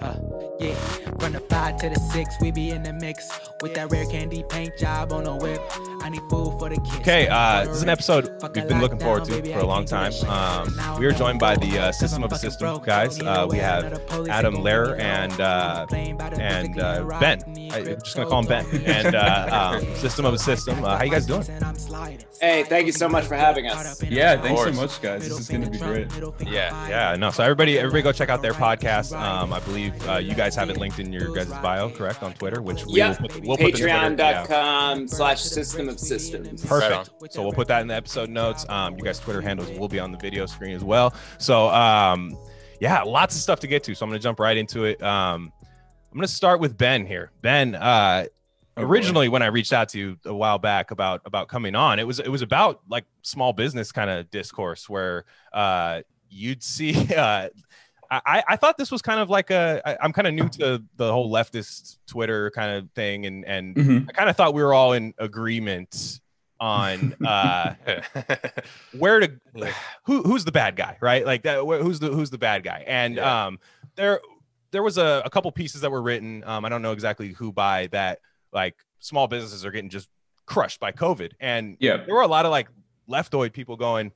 Uh, yeah, from the five to the six, we be in the mix. With that rare candy paint job on the whip. I need food for the kids. Okay, uh, this is an episode we've been looking forward to for a long time. Um, we are joined by the uh, System of a System guys. Uh, we have Adam Lehrer and uh, and uh, Ben. I'm just gonna call him Ben. And uh, um, System of a System. Uh, how you guys doing? Hey, thank you so much for having us. Yeah, thanks so much, guys. This is gonna be great. Yeah, yeah, no. So everybody, everybody, go check out their podcast. Um, I believe uh, you guys have it linked in your guys' bio, correct, on Twitter, which we Yep. will put, we'll put the Twitter- yeah. Patreon.com slash system of systems. Perfect. So we'll put that in the episode notes. Um, you guys' Twitter handles will be on the video screen as well. So um, yeah, lots of stuff to get to. So I'm gonna jump right into it. Um, I'm gonna start with Ben here. Ben, uh, Oh, boy. originally when I reached out to you a while back about about coming on, it was it was about like small business kind of discourse where uh, you'd see. Uh, I, I thought this was kind of like a I, I'm kind of new to the whole leftist Twitter kind of thing, and and Mhm. I kind of thought we were all in agreement on uh where to who who's the bad guy right like that wh- who's the who's the bad guy and Yeah. um there there was a, a couple pieces that were written um i don't know exactly who by that like small businesses are getting just crushed by covid and Yeah. there were a lot of like leftoid people going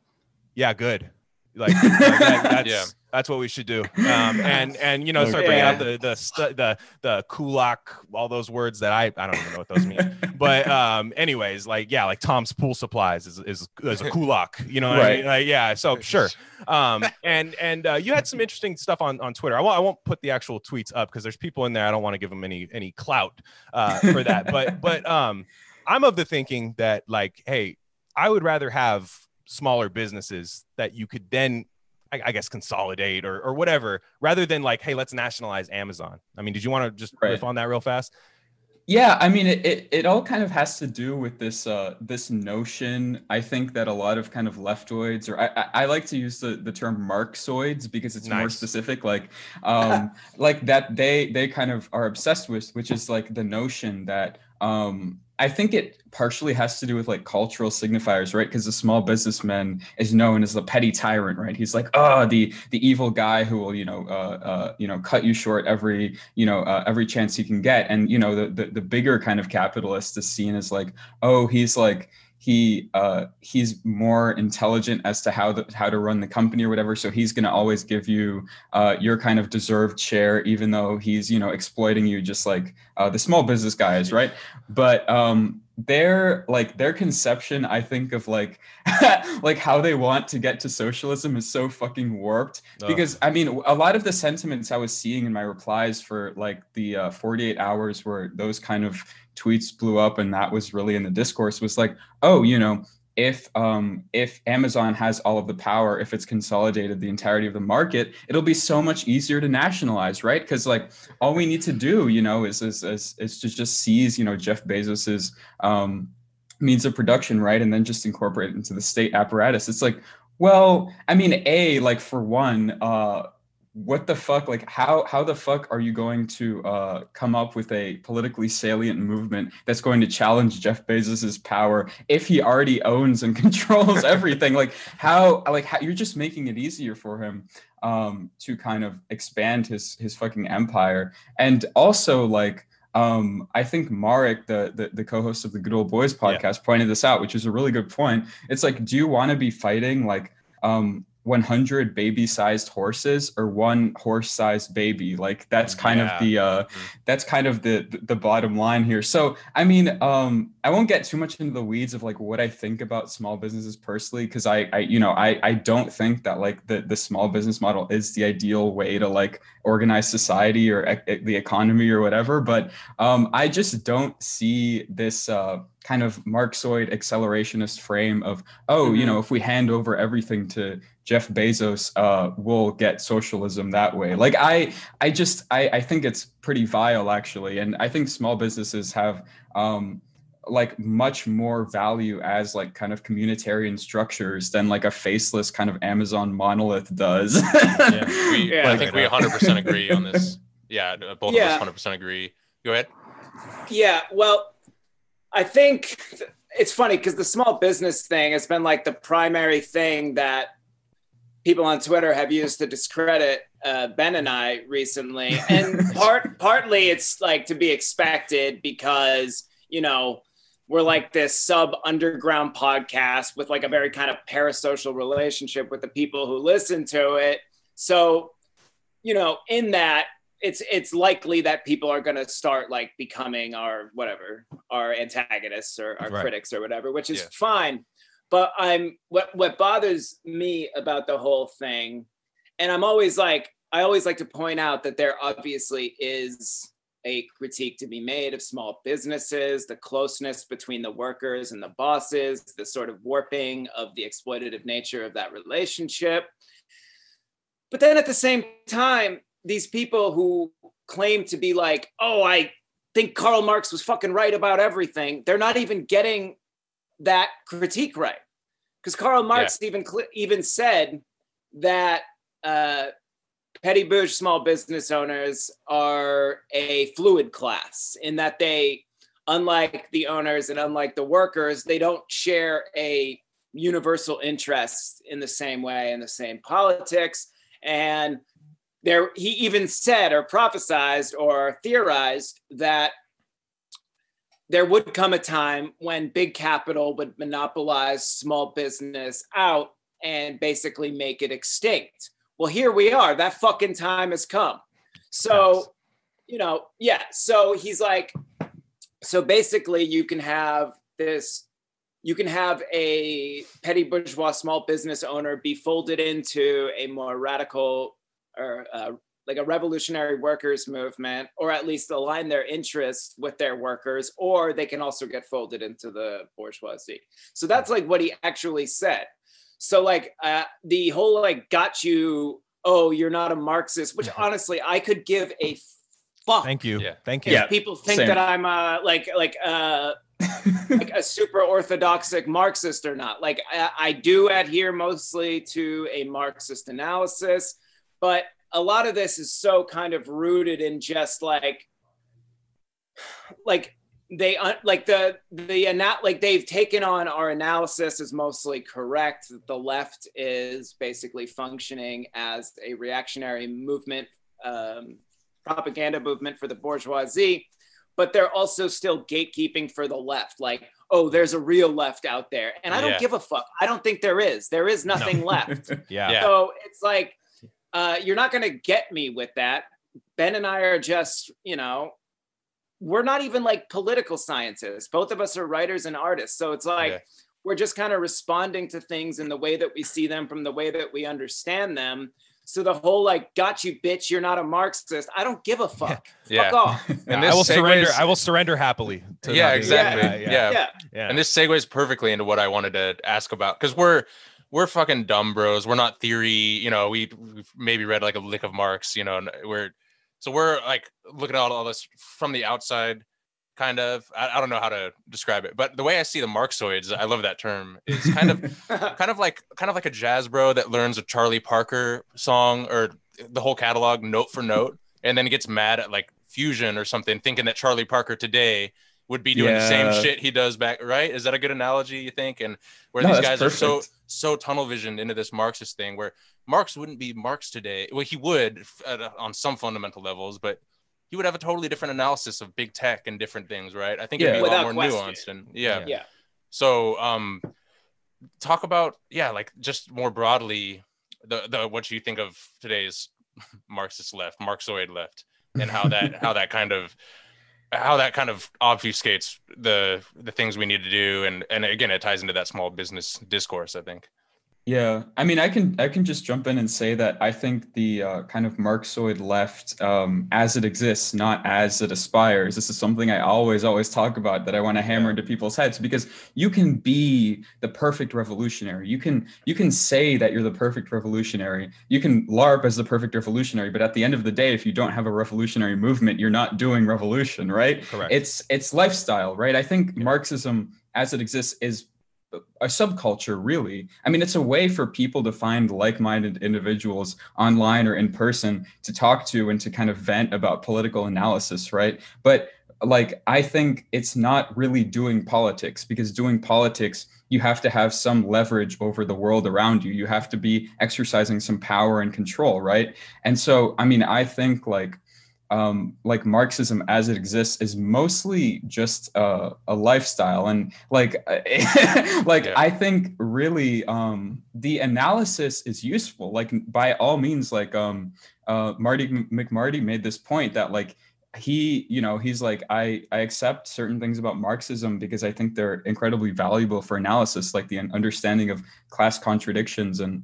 yeah good like that- that's Yeah. That's what we should do. Um and and you know start bringing out the the stu- the the kulak all those words that i i don't even know what those mean. But um anyways like yeah like tom's pool supplies is is, is a kulak you know what I Right. mean? like yeah so sure. Um and and uh, you had some interesting stuff on on twitter. I won't i won't put the actual tweets up because there's people in there. I don't want to give them any any clout uh for that. But but um i'm of the thinking that like hey i would rather have smaller businesses that you could then I, I guess consolidate or, or whatever rather than like hey let's nationalize amazon i mean did you want to just Right. riff on that real fast Yeah, I mean, it, it, it all kind of has to do with this uh, this notion. I think that a lot of kind of leftoids, or I, I, I like to use the, the term Marxoids because it's more specific, like um, like that they they kind of are obsessed with, which is like the notion that um, I think it partially has to do with like cultural signifiers, right? Because the small businessman is known as the petty tyrant, right? He's like, oh, the the evil guy who will, you know, uh, uh, you know, cut you short every, you know, uh, every chance he can get. And you know, the, the the bigger kind of capitalist is seen as like, oh, he's like he uh he's more intelligent as to how the how to run the company or whatever so he's going to always give you uh your kind of deserved share even though he's you know exploiting you just like uh the small business guys right but um their like their conception i think of like like how they want to get to socialism is so fucking warped Ugh. because i mean a lot of the sentiments i was seeing in my replies for like the uh, 48 hours were those kind of tweets blew up and that was really in the discourse was like oh you know if um if amazon has all of the power if it's consolidated the entirety of the market it'll be so much easier to nationalize right? Because like all we need to do you know is is, is is to just seize you know jeff bezos's um means of production right? And then just incorporate it into the state apparatus. It's like well i mean a like for one uh what the fuck like how how the fuck are you going to uh come up with a politically salient movement that's going to challenge jeff bezos's power if he already owns and controls everything like how like how, you're just making it easier for him um to kind of expand his his fucking empire and also like um, I think Marek, the, the the co-host of the Good Old Boys Yeah. podcast, pointed this out, which is a really good point. It's like, do you want to be fighting like um, 100 baby-sized horses or one horse-sized baby? Like that's kind Yeah. of the uh, that's kind of the the bottom line here. So I mean, um, I won't get too much into the weeds of like what I think about small businesses personally, because I, I you know I I don't think that like the the small business model is the ideal way to like organize society or ec- the economy or whatever. But um, I just don't see this uh, kind of Marxoid accelerationist frame of oh you know if we hand over everything to Jeff Bezos, uh, we'll get socialism that way. Like I, I just, I, I think it's pretty vile actually, and I think small businesses have, um, like much more value as like kind of communitarian structures than like a faceless kind of Amazon monolith does. Yeah. We, Yeah. I think we 100% agree on this. Yeah, both Yeah. of us 100% agree. Go ahead. Yeah, well, I think it's funny because the small business thing has been like the primary thing that people on Twitter have used to discredit uh, Ben and I recently, and part partly it's like to be expected because you know we're like this sub underground podcast with like a very kind of parasocial relationship with the people who listen to it. So, you know, in that it's it's likely that people are going to start like becoming our whatever our antagonists or our Right. critics or whatever which is Yeah. fine but i'm what what bothers me about the whole thing and i'm always like i always like to point out that there obviously is a critique to be made of small businesses the closeness between the workers and the bosses the sort of warping of the exploitative nature of that relationship but then at the same time these people who claim to be like, oh, I think Karl Marx was fucking right about everything, they're not even getting that critique right. Because Karl Marx even even said that uh, petty bourgeois small business owners are a fluid class in that they, unlike the owners and unlike the workers, they don't share a universal interest in the same way in the same politics. And there he even said or prophesized or theorized that there would come a time when big capital would monopolize small business out and basically make it extinct. Well, here we are. That fucking time has come. So, you know, yeah. So he's like, so basically, you can have this, you can have a petty bourgeois small business owner be folded into a more radical or uh, like a revolutionary workers movement, or at least align their interests with their workers, or they can also get folded into the bourgeoisie. So that's like what he actually said. So like uh, the whole like got you, oh, you're not a Marxist, which honestly I could give a fuck. Thank you. Yeah. Thank you. Yeah, people think same. that I'm uh like like uh like a super orthodoxic Marxist or not. Like I, I do adhere mostly to a Marxist analysis, but a lot of this is so kind of rooted in just like like they un- like the the ana- like they've taken on our analysis is mostly correct that the left is basically functioning as a reactionary movement um, propaganda movement for the bourgeoisie but they're also still gatekeeping for the left like oh there's a real left out there and i don't Yeah. give a fuck i don't think there is there is nothing left Yeah. Yeah. so it's like uh, you're not going to get me with that. Ben and I are just, you know, we're not even like political scientists. Both of us are writers and artists. So it's like Yeah. we're just kind of responding to things in the way that we see them from the way that we understand them. So the whole like, got you, bitch, you're not a Marxist. I don't give a fuck. Yeah. Fuck off. And I this will surrender. I will surrender happily. To Yeah, exactly. Yeah. Yeah. Yeah. yeah. And this segues perfectly into what I wanted to ask about because we're we're fucking dumb bros. We're not theory. You know, we maybe read like a lick of Marx. You know, and we're so we're like looking at all, all this from the outside, kind of. I, I don't know how to describe it, but the way I see the Marxoids, I love that term. Is kind of kind of like kind of like a jazz bro that learns a Charlie Parker song or the whole catalog note for note, and then gets mad at like Fusion or something, thinking that Charlie Parker today would be doing the same shit he does back. Right? Is that a good analogy? You think? And where No, these that's guys are so so tunnel visioned into this Marxist thing, where Marx wouldn't be Marx today. Well, he would at a- on some fundamental levels, but he would have a totally different analysis of big tech and different things, right? I think it'd Yeah. be a lot Without more question. nuanced and yeah. yeah. So, um, talk about yeah, like just more broadly, the the what you think of today's Marxist left, Marxoid left, and how that how that kind of how that kind of obfuscates the the things we need to do, and and again, it ties into that small business discourse. I think. Yeah, I mean, I can I can just jump in and say that I think the uh, kind of Marxoid left, um, as it exists, not as it aspires. This is something I always always talk about that I want to hammer into people's heads because you can be the perfect revolutionary. You can you can say that you're the perfect revolutionary. You can LARP as the perfect revolutionary, but at the end of the day, if you don't have a revolutionary movement, you're not doing revolution, right? Correct. It's it's lifestyle, right? I think Marxism as it exists is a subculture really i mean it's a way for people to find like-minded individuals online or in person to talk to and to kind of vent about political analysis right but like I think it's not really doing politics because doing politics you have to have some leverage over the world around you. You have to be exercising some power and control, right? And so I mean I think like um, like Marxism as it exists is mostly just a, a lifestyle, and like like yeah. I think really um, the analysis is useful. Like by all means, like um, uh, Marty McMarty made this point that like he you know he's like i i accept certain things about marxism because i think they're incredibly valuable for analysis like the understanding of class contradictions and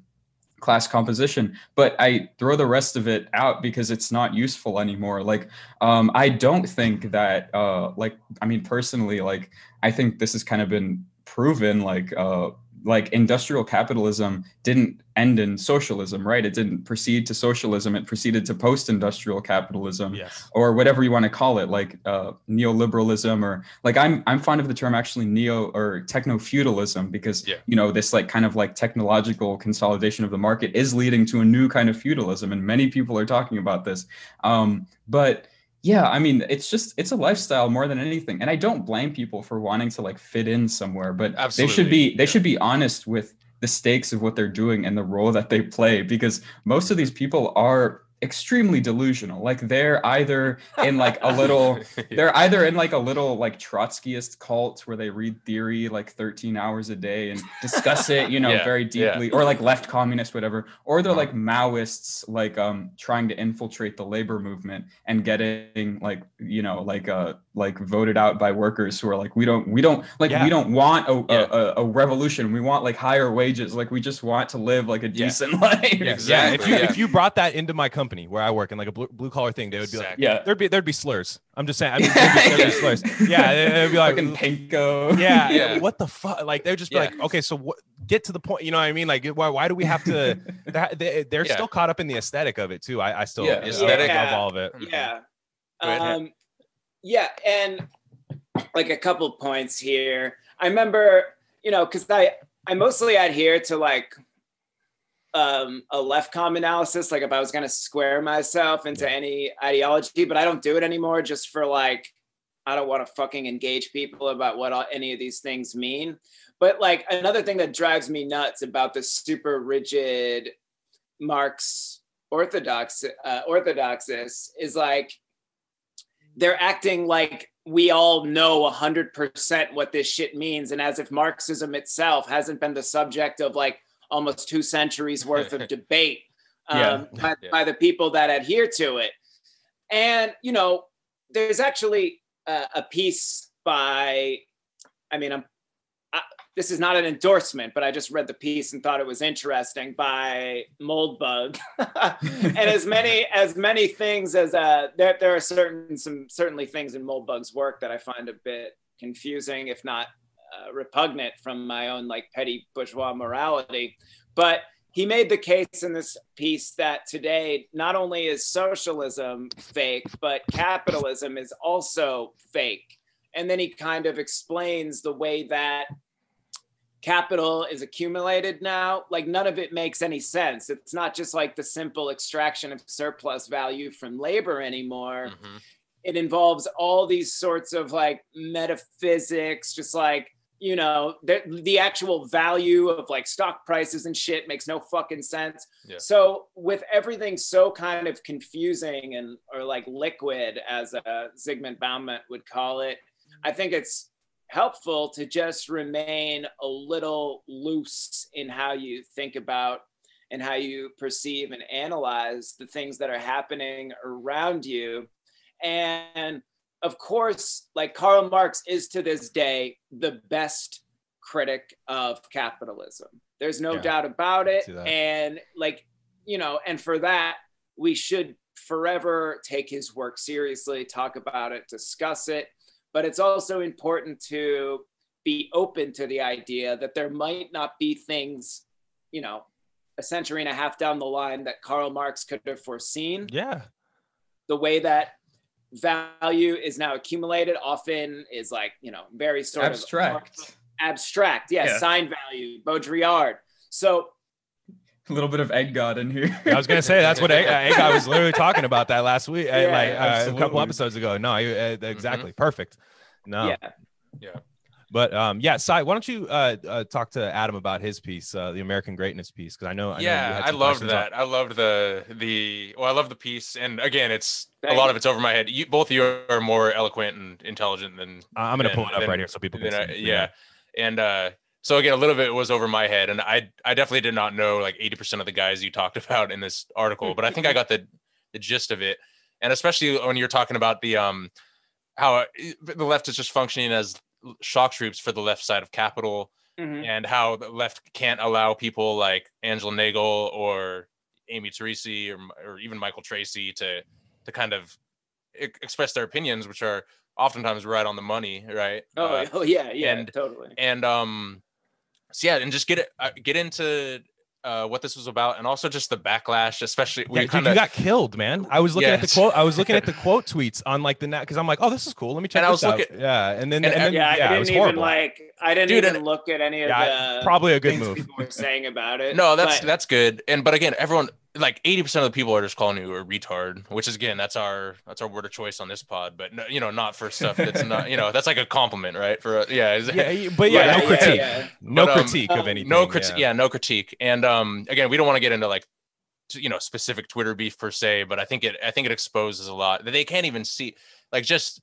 class composition but i throw the rest of it out because it's not useful anymore. Like um, i don't think that uh, like i mean personally like i think this has kind of been proven like uh, like industrial capitalism didn't end in socialism, right? It didn't proceed to socialism. It proceeded to post-industrial capitalism, yes. or whatever you want to call it, like uh, neoliberalism, or like I'm I'm fond of the term actually neo or techno feudalism because yeah. you know this like kind of like technological consolidation of the market is leading to a new kind of feudalism, and many people are talking about this. Um, but yeah i mean it's just it's a lifestyle more than anything and i don't blame people for wanting to like fit in somewhere but Absolutely. they should be they yeah. should be honest with the stakes of what they're doing and the role that they play because most of these people are extremely delusional. Like they're either in like a little, they're either in like a little like Trotskyist cult where they read theory like 13 hours a day and discuss it, you know, yeah, very deeply, yeah. or like left communist, whatever, or they're like Maoists, like um trying to infiltrate the labor movement and getting like you know like uh like voted out by workers who are like we don't we don't like yeah. we don't want a, a, a, revolution we want like higher wages like we just want to live like a decent life exactly. yeah if you if you brought that into my company company where I work in like a blue, blue collar thing, they would be like, yeah, there'd be there'd be slurs. I'm just saying, I mean, there'd be, there'd be slurs. Yeah, they'd be like, Fucking pinko. Yeah, yeah, what the fuck? Like they'd just be yeah. like, okay, so what? Get to the point. You know what I mean? Like, why why do we have to? that, they, are yeah. still caught up in the aesthetic of it too. I, I still yeah. aesthetic of all of it. Yeah. Um, yeah, and like a couple points here. I remember, you know, because I I mostly adhere to like um, a left com analysis, like if I was going to square myself into yeah. any ideology, but I don't do it anymore just for like, I don't want to fucking engage people about what all, any of these things mean. But like another thing that drives me nuts about the super rigid Marx orthodox uh, is like they're acting like we all know 100% what this shit means and as if marxism itself hasn't been the subject of like almost two centuries worth of debate um, yeah. By, yeah. by, the people that adhere to it. And, you know, there's actually a, a piece by, I mean, I'm, I, this is not an endorsement, but I just read the piece and thought it was interesting by Moldbug. and as many as many things as uh, there, there are certain some certainly things in Moldbug's work that I find a bit confusing, if not uh, repugnant from my own like petty bourgeois morality. But he made the case in this piece that today not only is socialism fake, but capitalism is also fake. And then he kind of explains the way that capital is accumulated now. Like none of it makes any sense. It's not just like the simple extraction of surplus value from labor anymore. Mm-hmm. It involves all these sorts of like metaphysics, just like you know the, the actual value of like stock prices and shit makes no fucking sense. Yeah. so with everything so kind of confusing and or like liquid as uh, zygmunt bauman would call it i think it's helpful to just remain a little loose in how you think about and how you perceive and analyze the things that are happening around you. And of course, like Karl Marx is to this day the best critic of capitalism. There's no yeah. doubt about it. And like, you know, and for that, we should forever take his work seriously, talk about it, discuss it. But it's also important to be open to the idea that there might not be things, you know, a century and a half down the line that Karl Marx could have foreseen. Yeah. The way that value is now accumulated often is like you know very sort abstract. of abstract yeah, yeah. sign value baudrillard so A little bit of egg god in here. I was gonna say that's what Egg, Egg I was literally talking about that last week, uh, Yeah, like uh, a couple episodes ago. No, you- uh, exactly, perfect. No, Yeah. But um, yeah, Sai, why don't you uh, uh, talk to Adam about his piece, uh, the American Greatness piece? Because I know, I yeah, had I loved questions on- that. I loved the the well, I love the piece, and again, it's a lot you. of it's over my head. You both of you are more eloquent and intelligent than I'm gonna pull it up than- right here so people can see. I- yeah. and uh so again a little bit was over my head and i i definitely did not know like 80% of the guys you talked about in this article but i think i got the the gist of it and especially when you're talking about the um how uh, the left is just functioning as shock troops for the left side of capital Mhm. and how the left can't allow people like angela nagle or amy teresi or, or even michael tracey to to kind of express their opinions which are oftentimes right on the money right Oh, Uh, oh yeah, yeah, and- totally. and um so yeah and just get it uh, get into uh what this was about and also just the backlash especially we Yeah, dude, kind you of got killed, man. I was looking at the quote. I was looking at the quote tweets on like the net because I'm like, oh, this is cool. Let me check And I was out. looking- yeah, and then and- and, then yeah, yeah, I it was didn't even horrible. like. I didn't Dude, even and- look at any of yeah, the probably a good things move. people were saying about it. no that's but- that's good and but again everyone like 80% of the people are just calling you a retard which is again that's our that's our word of choice on this pod but no, you know not for stuff that's not you know that's like a compliment right for a, yeah Yeah, but yeah, Yeah, no critique. yeah. No But, um, critique of anything. no critique yeah. no critique and um again we don't want to get into like you know specific twitter beef per se but i think it i think it exposes a lot that they can't even see like just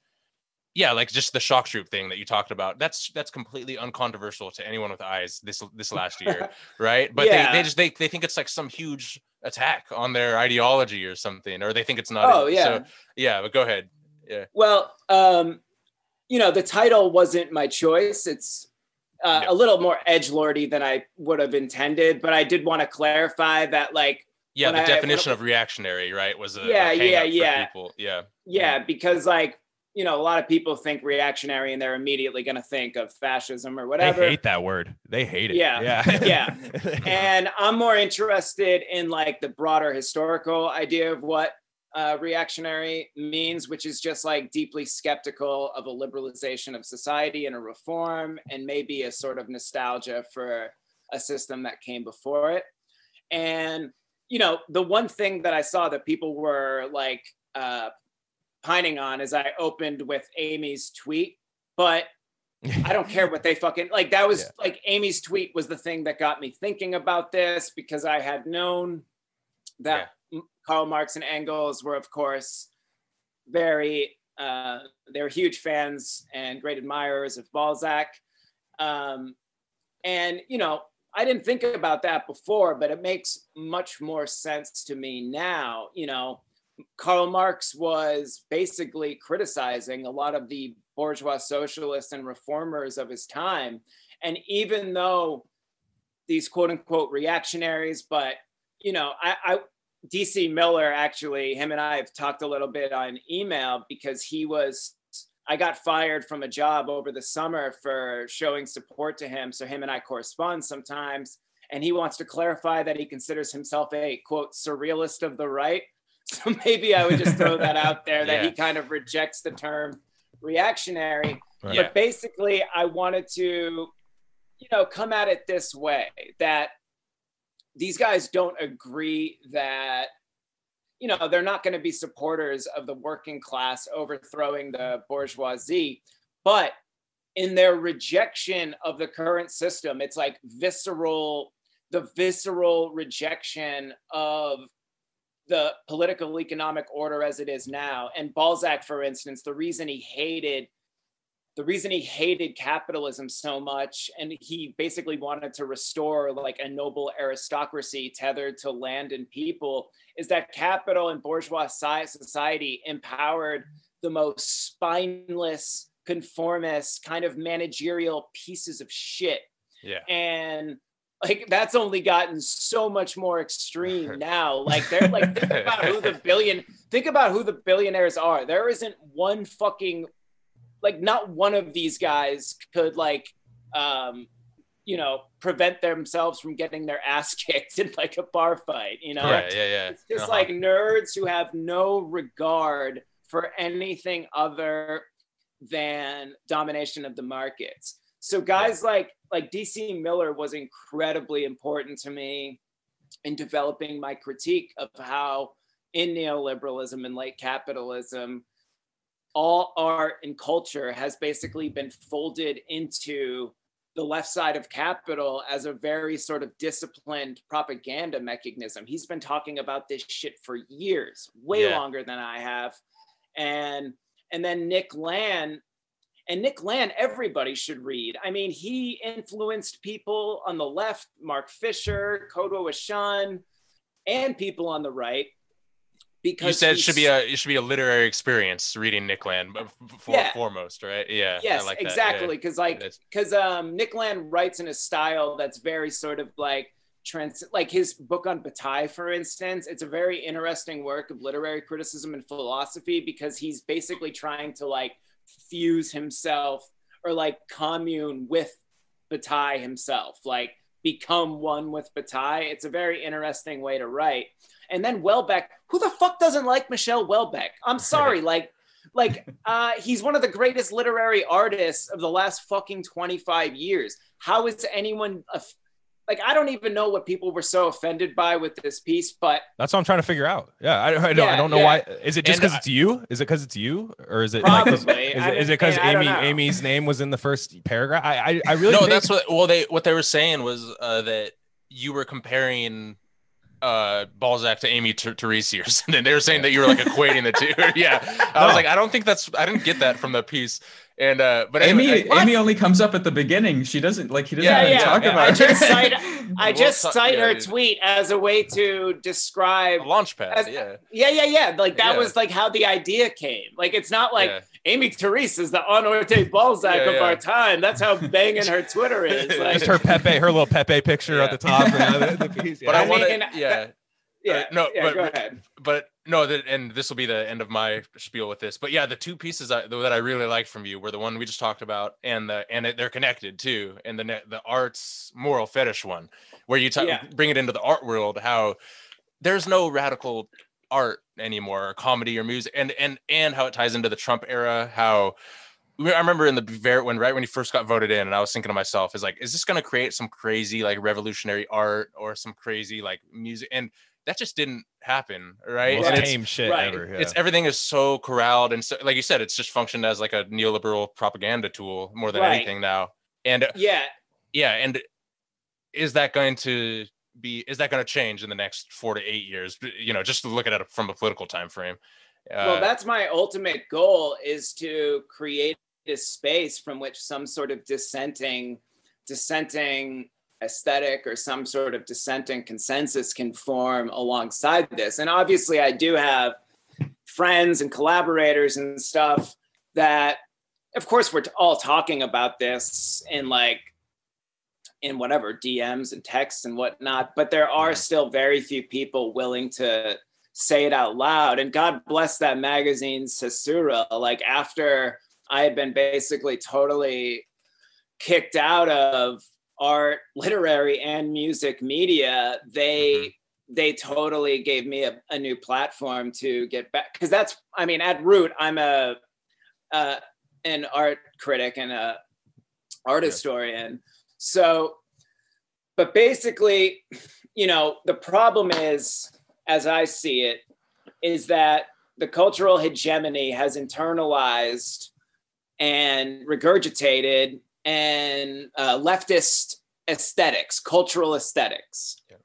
yeah like just the shock troop thing that you talked about that's that's completely uncontroversial to anyone with eyes this this last year right but they, they just they, they think it's like some huge attack on their ideology or something or they think it's not Oh even- yeah. so yeah but go ahead Yeah. Well, um, you know, the title wasn't my choice. It's uh, Yeah. a little more edge lordy than I would have intended, but I did want to clarify that, like, yeah the I- definition when- of reactionary right was a, a Yeah, hang yeah, yeah. people yeah yeah, because like, you know, a lot of people think reactionary and they're immediately going to think of fascism or whatever. They hate that word. They hate it. Yeah, Yeah. yeah. and I'm more interested in like the broader historical idea of what uh, reactionary means, which is just like deeply skeptical of a liberalization of society and a reform, and maybe a sort of nostalgia for a system that came before it. And you know, the one thing that I saw that people were like uh, pining on is I opened with Amy's tweet, but I don't care what they fucking like. That was Yeah. like Amy's tweet was the thing that got me thinking about this because I had known that M- Karl Marx and Engels were, of course, very uh, they were huge fans and great admirers of Balzac. Um, and you know, I didn't think about that before, but it makes much more sense to me now. You know, Karl Marx was basically criticizing a lot of the bourgeois socialists and reformers of his time. And even though these quote unquote reactionaries, but you know, I, I DC Miller actually, him and I have talked a little bit on email because he was I got fired from a job over the summer for showing support to him. So him and I correspond sometimes. And he wants to clarify that he considers himself a quote surrealist of the right. So maybe I would just throw that out there that he kind of rejects the term reactionary. Right. But basically, I wanted to, you know, come at it this way that these guys don't agree that, you know, they're not going to be supporters of the working class overthrowing the bourgeoisie. But in their rejection of the current system, it's like visceral, the visceral rejection of the political economic order as it is now. And Balzac, for instance, the reason he hated the reason he hated capitalism so much and he basically wanted to restore like a noble aristocracy tethered to land and people is that capital and bourgeois society empowered the most spineless conformist kind of managerial pieces of shit yeah and like that's only gotten so much more extreme now like they're like think about who the billion think about who the billionaires are there isn't one fucking like not one of these guys could like um you know prevent themselves from getting their ass kicked in like a bar fight you know yeah yeah yeah it's just Uh-huh. like nerds who have no regard for anything other than domination of the markets. So guys like like DC Miller was incredibly important to me. in developing my critique of how in neoliberalism and late capitalism all art and culture has basically been folded into the left side of capital as a very sort of disciplined propaganda mechanism. He's been talking about this shit for years, way Yeah. longer than I have. And and then Nick Land and Nick Land, everybody should read. I mean, he influenced people on the left, Mark Fisher, Kodwo Eshun, and people on the right. Because You said it should be a it should be a literary experience reading Nick Land for, Yeah. foremost, right? Yeah. yes like exactly because like because um nick land writes in a style that's very sort of like trans like his book on bataille for instance it's a very interesting work of literary criticism and philosophy because he's basically trying to like fuse himself or like commune with bataille himself like become one with bataille it's a very interesting way to write. And then houellebecq who the fuck doesn't like michel houellebecq? I'm sorry like like uh he's one of the greatest literary artists of the last fucking 25 years. How is anyone like i don't even know what people were so offended by with this piece but That's what I'm trying to figure out. Yeah, I, I don't. I don't know yeah. why. Is it just because it's you? Is it because it's you, or is it like, is, Probably. is I it, is it because Amy. Amy's name was in the first paragraph? I I, I really no, think- that's what. Well, they what they were saying was uh, that you were comparing uh Balzac to Amy Ter- Teresi or something. They were saying that you were like equating the two. yeah, I was No. like, I don't think that's. I didn't get that from the piece. And uh, but Amy, I- Amy only comes up at the beginning. She doesn't like he doesn't Yeah, even yeah, talk yeah. about I just her. cite- i just talk- cite yeah, her tweet as a way to describe a launch pad. As- yeah, yeah yeah yeah like that Yeah. was like how the idea came like it's not like yeah. amy therese is the honoré balzac Yeah, of yeah. our time that's how banging her twitter is like just her Pepe, her little Pepe picture Yeah. at the top. yeah, the, the piece, But yeah. I, I want mean, to. Yeah. yeah no, yeah but- go ahead but no, that and this will be the end of my spiel with this. But yeah, the two pieces I, that I really liked from you were the one we just talked about, and the and it, they're connected too, and the the arts moral fetish one, where you Yeah. bring it into the art world, how there's no radical art anymore, or comedy or music, and and and how it ties into the Trump era, how. I remember in the very when right when he first got voted in, and I was thinking to myself, is like, is this going to create some crazy like revolutionary art or some crazy like music? And that just didn't happen, right? Most And it's, tame shit right. ever. Yeah. it's everything is so corralled and so like you said, it's just functioned as like a neoliberal propaganda tool more than Right. anything now. And uh, yeah yeah, and is that going to be is that going to change in the next four to eight years? You know, just to look at it from a political time frame. Uh, well that's my ultimate goal is to create a space from which some sort of dissenting dissenting aesthetic or some sort of dissenting consensus can form alongside this and obviously i do have friends and collaborators and stuff that of course we're all talking about this in like in whatever dms and texts and whatnot but there are still very few people willing to say it out loud. And God bless that magazine, Sasura. Like after I had been basically totally kicked out of art, literary, and music media, they they totally gave me a, a new platform to get back. Because that's, I mean, at root, I'm a uh, an art critic and a art historian. So, but basically, you know, the problem is, as I see it, is that the cultural hegemony has internalized and regurgitated and uh, leftist aesthetics, cultural aesthetics. Yeah.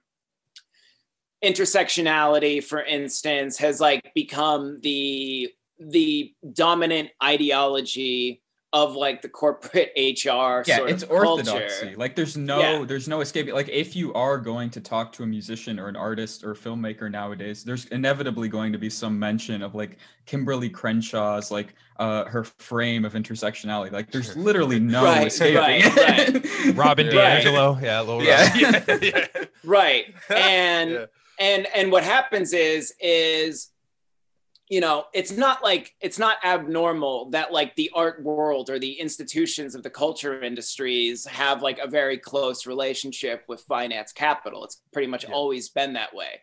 Intersectionality, for instance, has like become the the dominant ideology of like the corporate HR. yeah sort it's of orthodoxy Culture. like there's no Yeah. there's no escape like if you are going to talk to a musician or an artist or a filmmaker nowadays there's inevitably going to be some mention of like kimberly crenshaw's like uh her frame of intersectionality like there's literally no Right, escaping right, it. Robin Yeah. DiAngelo. Yeah, little Yeah. Yeah, yeah. Right. And Yeah. and and what happens is is you know it's not like it's not abnormal that like the art world or the institutions of the culture industries have like a very close relationship with finance capital it's pretty much Yeah. always been that way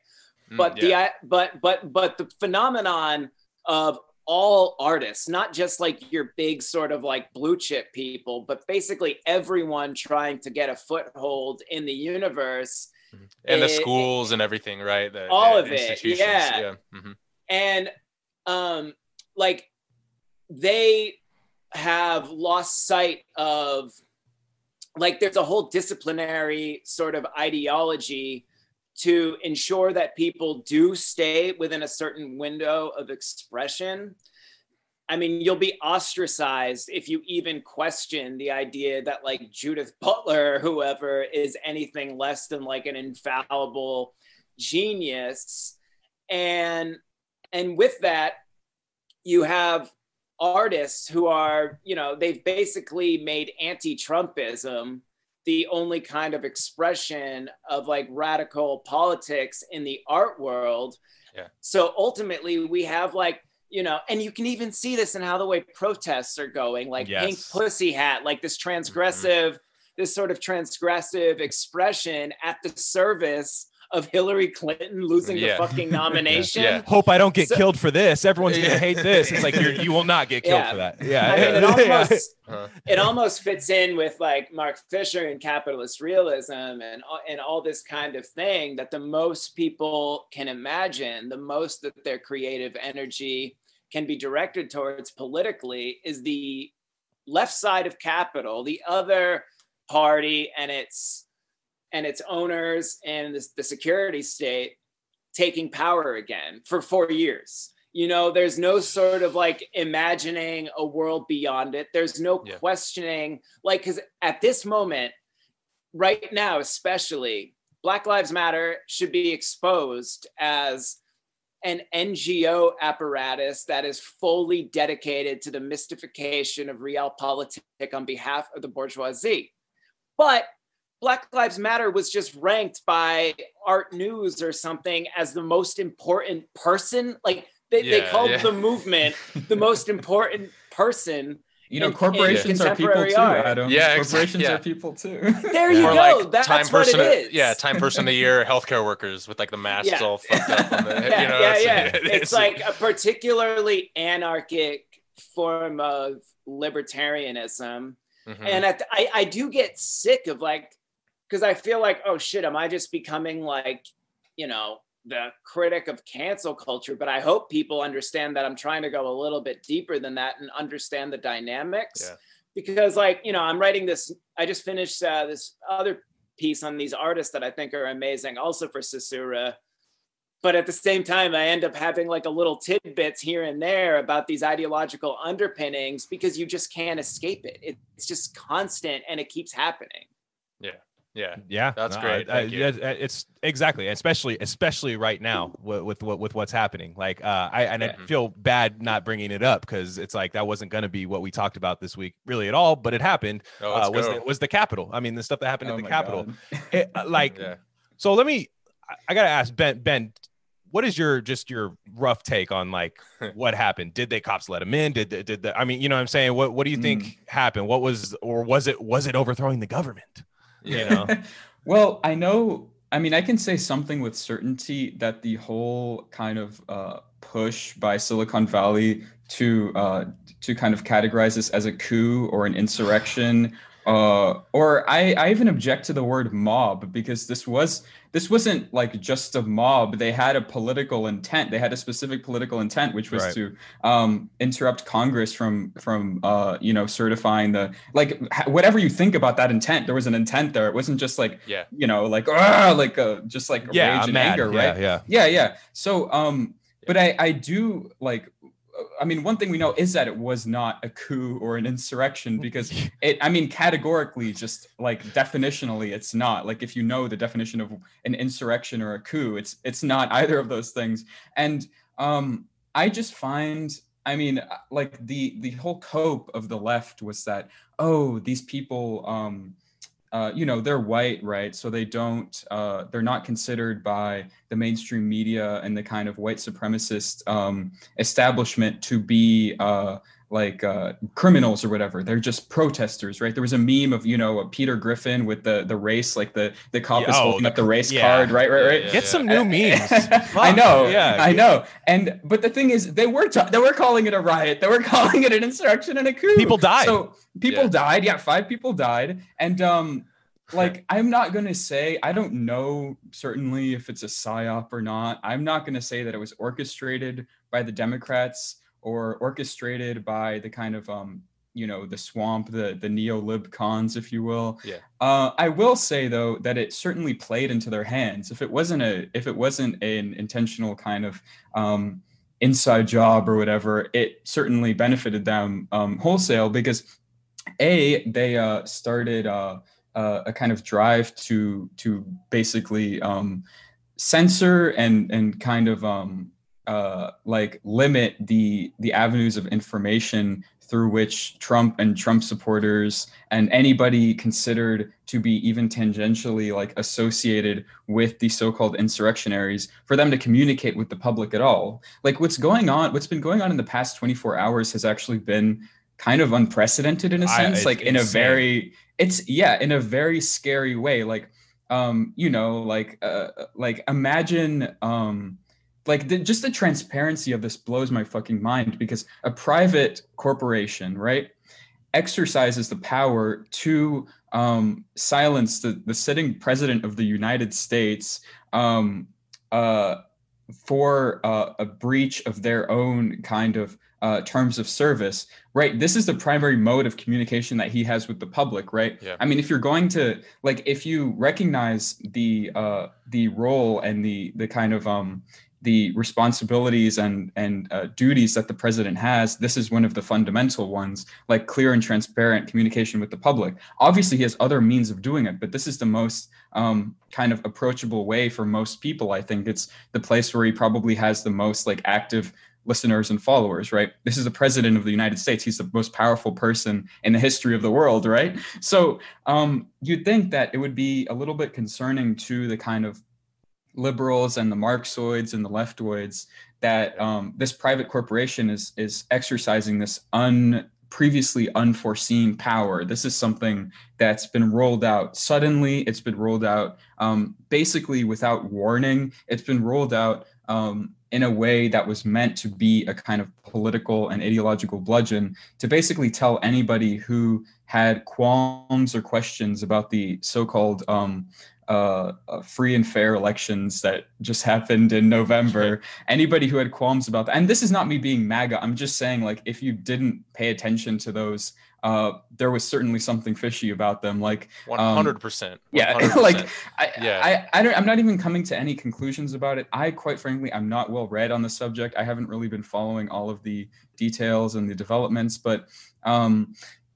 Mm, but yeah. the but but but the phenomenon of all artists not just like your big sort of like blue chip people but basically everyone trying to get a foothold in the universe and the schools and everything, right? The, All the of it, institutions, yeah. Mhm. and um like they have lost sight of like there's a whole disciplinary sort of ideology to ensure that people do stay within a certain window of expression. I mean you'll be ostracized if you even question the idea that like judith butler or whoever is anything less than like an infallible genius. And and with that you have artists who are you know they've basically made anti-trumpism the only kind of expression of like radical politics in the art world. Yeah. so ultimately we have like you know and you can even see this in how the way protests are going like pink pussy hat like this mm-hmm. transgressive this sort of transgressive expression at the service of Hillary Clinton losing Yeah. the fucking nomination. Yeah. Hope I don't get So- killed for this. Everyone's gonna hate this. It's like you're, you will not get killed Yeah. for that. Yeah. I mean, it almost Uh-huh. it almost fits in with like Mark Fisher and capitalist realism and and all this kind of thing that the most people can imagine, the most that their creative energy can be directed towards politically is the left side of capital, the other party and its and its owners and the, the security state taking power again for four years. You know, there's no sort of like imagining a world beyond it. There's no Yeah. questioning, like, because at this moment, right now, especially, Black Lives Matter should be exposed as an NGO apparatus that is fully dedicated to the mystification of realpolitik on behalf of the bourgeoisie. But Black Lives Matter was just ranked by Art News or something as the most important person. Like they, they called yeah. the movement the most important person. You know, in- in corporations are people too, art. Adam. Yeah, corporations yeah. are people too. There you Or go. like That- time that's what person, it of- yeah, time person of the year, healthcare workers with like the masks Yeah. all fucked up. On the, yeah, you know, yeah, it's, yeah. it- It's, like a particularly anarchic form of libertarianism. Mhm. And at the, I, I do get sick of like, because I feel like, oh shit, am I just becoming like, you know, the critic of cancel culture? But I hope people understand that I'm trying to go a little bit deeper than that and understand the dynamics. Yeah. Because, like, you know, I'm writing this, I just finished uh, this other piece on these artists that I think are amazing, also for Sasura. But at the same time, I end up having like a little tidbits here and there about these ideological underpinnings because you just can't escape it. It's just constant and it keeps happening. Yeah, Yeah, That's no, great. I- Thank I- It's exactly, especially especially right now with with, what with what's happening. Like, uh, I and Yeah. I feel bad not bringing it up because it's like that wasn't going to be what we talked about this week really at all, but it happened. Oh, uh, was the, was the Capitol? I mean, the stuff that happened Oh at the my Capitol. It, uh, like, yeah. so let me. I- I gotta ask Ben. Ben, what is your just your rough take on like what happened? Did they cops let him in? Did did, did the, I mean, you know, what I'm saying, what what do you think Mm. happened? What was or was it was it overthrowing the government? You know, well, I know. I mean, I can say something with certainty that the whole kind of uh, push by Silicon Valley to uh, to kind of categorize this as a coup or an insurrection, uh, or I, I even object to the word mob because this was this wasn't like just a mob. They had a political intent. They had a specific political intent, which was Right. to um, interrupt Congress from from uh, you know certifying the like whatever you think about that intent. There was an intent there. It wasn't just like Yeah. you know like ah like uh, just like yeah, rage I'm and mad. anger, yeah, right? yeah. Yeah, yeah. So, um, but I, I do like, I mean, one thing we know is that it was not a coup or an insurrection because it, I mean, categorically, just like definitionally, it's not. Like, if you know the definition of an insurrection or a coup, it's it's not either of those things. And um, I just find, I mean, uh, like the the whole cope of the left was that oh, these people. Um, uh, you know they're white right? So they don't uh, they're not considered by the mainstream media and the kind of white supremacist um, establishment to be uh, like uh, criminals or whatever they're just protesters right there was a meme of you know Peter Griffin with the the race like the the cop is oh, holding the up the race yeah. card right right right Yeah, Get yeah. some new memes. I know, yeah. I know, and but the thing is, they were ta- they were calling it a riot. They were calling it an insurrection and a coup. People died. So people Yeah. died. Yeah, five people died, and um, like I'm not gonna say I don't know certainly if it's a psyop or not. I'm not gonna say that it was orchestrated by the Democrats or orchestrated by the kind of um you know the swamp the the neo-lib cons if you will Yeah. uh, i will say though that it certainly played into their hands if it wasn't a if it wasn't an intentional kind of um inside job or whatever it certainly benefited them um wholesale because a they uh started uh, uh a kind of drive to to basically um censor and and kind of um uh like limit the the avenues of information through which Trump and Trump supporters and anybody considered to be even tangentially like associated with the so-called insurrectionaries for them to communicate with the public at all. Like what's going on, what's been going on in the past 24 hours has actually been kind of unprecedented in a sense, it's like in a very it's yeah, in a very scary way. Like um, you know, like uh like imagine um like the, just the transparency of this blows my fucking mind because a private corporation right exercises the power to um, silence the, the sitting president of the united states um, uh, for uh, a breach of their own kind of uh, terms of service right this is the primary mode of communication that he has with the public right Yeah. i mean if you're going to like if you recognize the uh the role and the the kind of um the responsibilities and and uh, duties that the president has this is one of the fundamental ones like clear and transparent communication with the public. Obviously he has other means of doing it but this is the most um, kind of approachable way for most people i think. It's the place where he probably has the most like active listeners and followers right? This is the president of the united states. He's the most powerful person in the history of the world right? So um, you'd think that it would be a little bit concerning to the kind of liberals and the Marxoids and the leftoids that um, this private corporation is is exercising this un previously unforeseen power. This is something that's been rolled out suddenly. It's been rolled out um, basically without warning. It's been rolled out um, in a way that was meant to be a kind of political and ideological bludgeon to basically tell anybody who had qualms or questions about the so-called um, uh, uh, free and fair elections that just happened in November. Anybody who had qualms about that, and this is not me being MAGA, I'm just saying, like, if you didn't pay attention to those, uh, there was certainly something fishy about them. Like, One hundred percent. yeah, like, I, Yeah. I, I don't, I'm not even coming to any conclusions about it. I, quite frankly, I'm not well read on the subject. I haven't really been following all of the details and the developments, but um,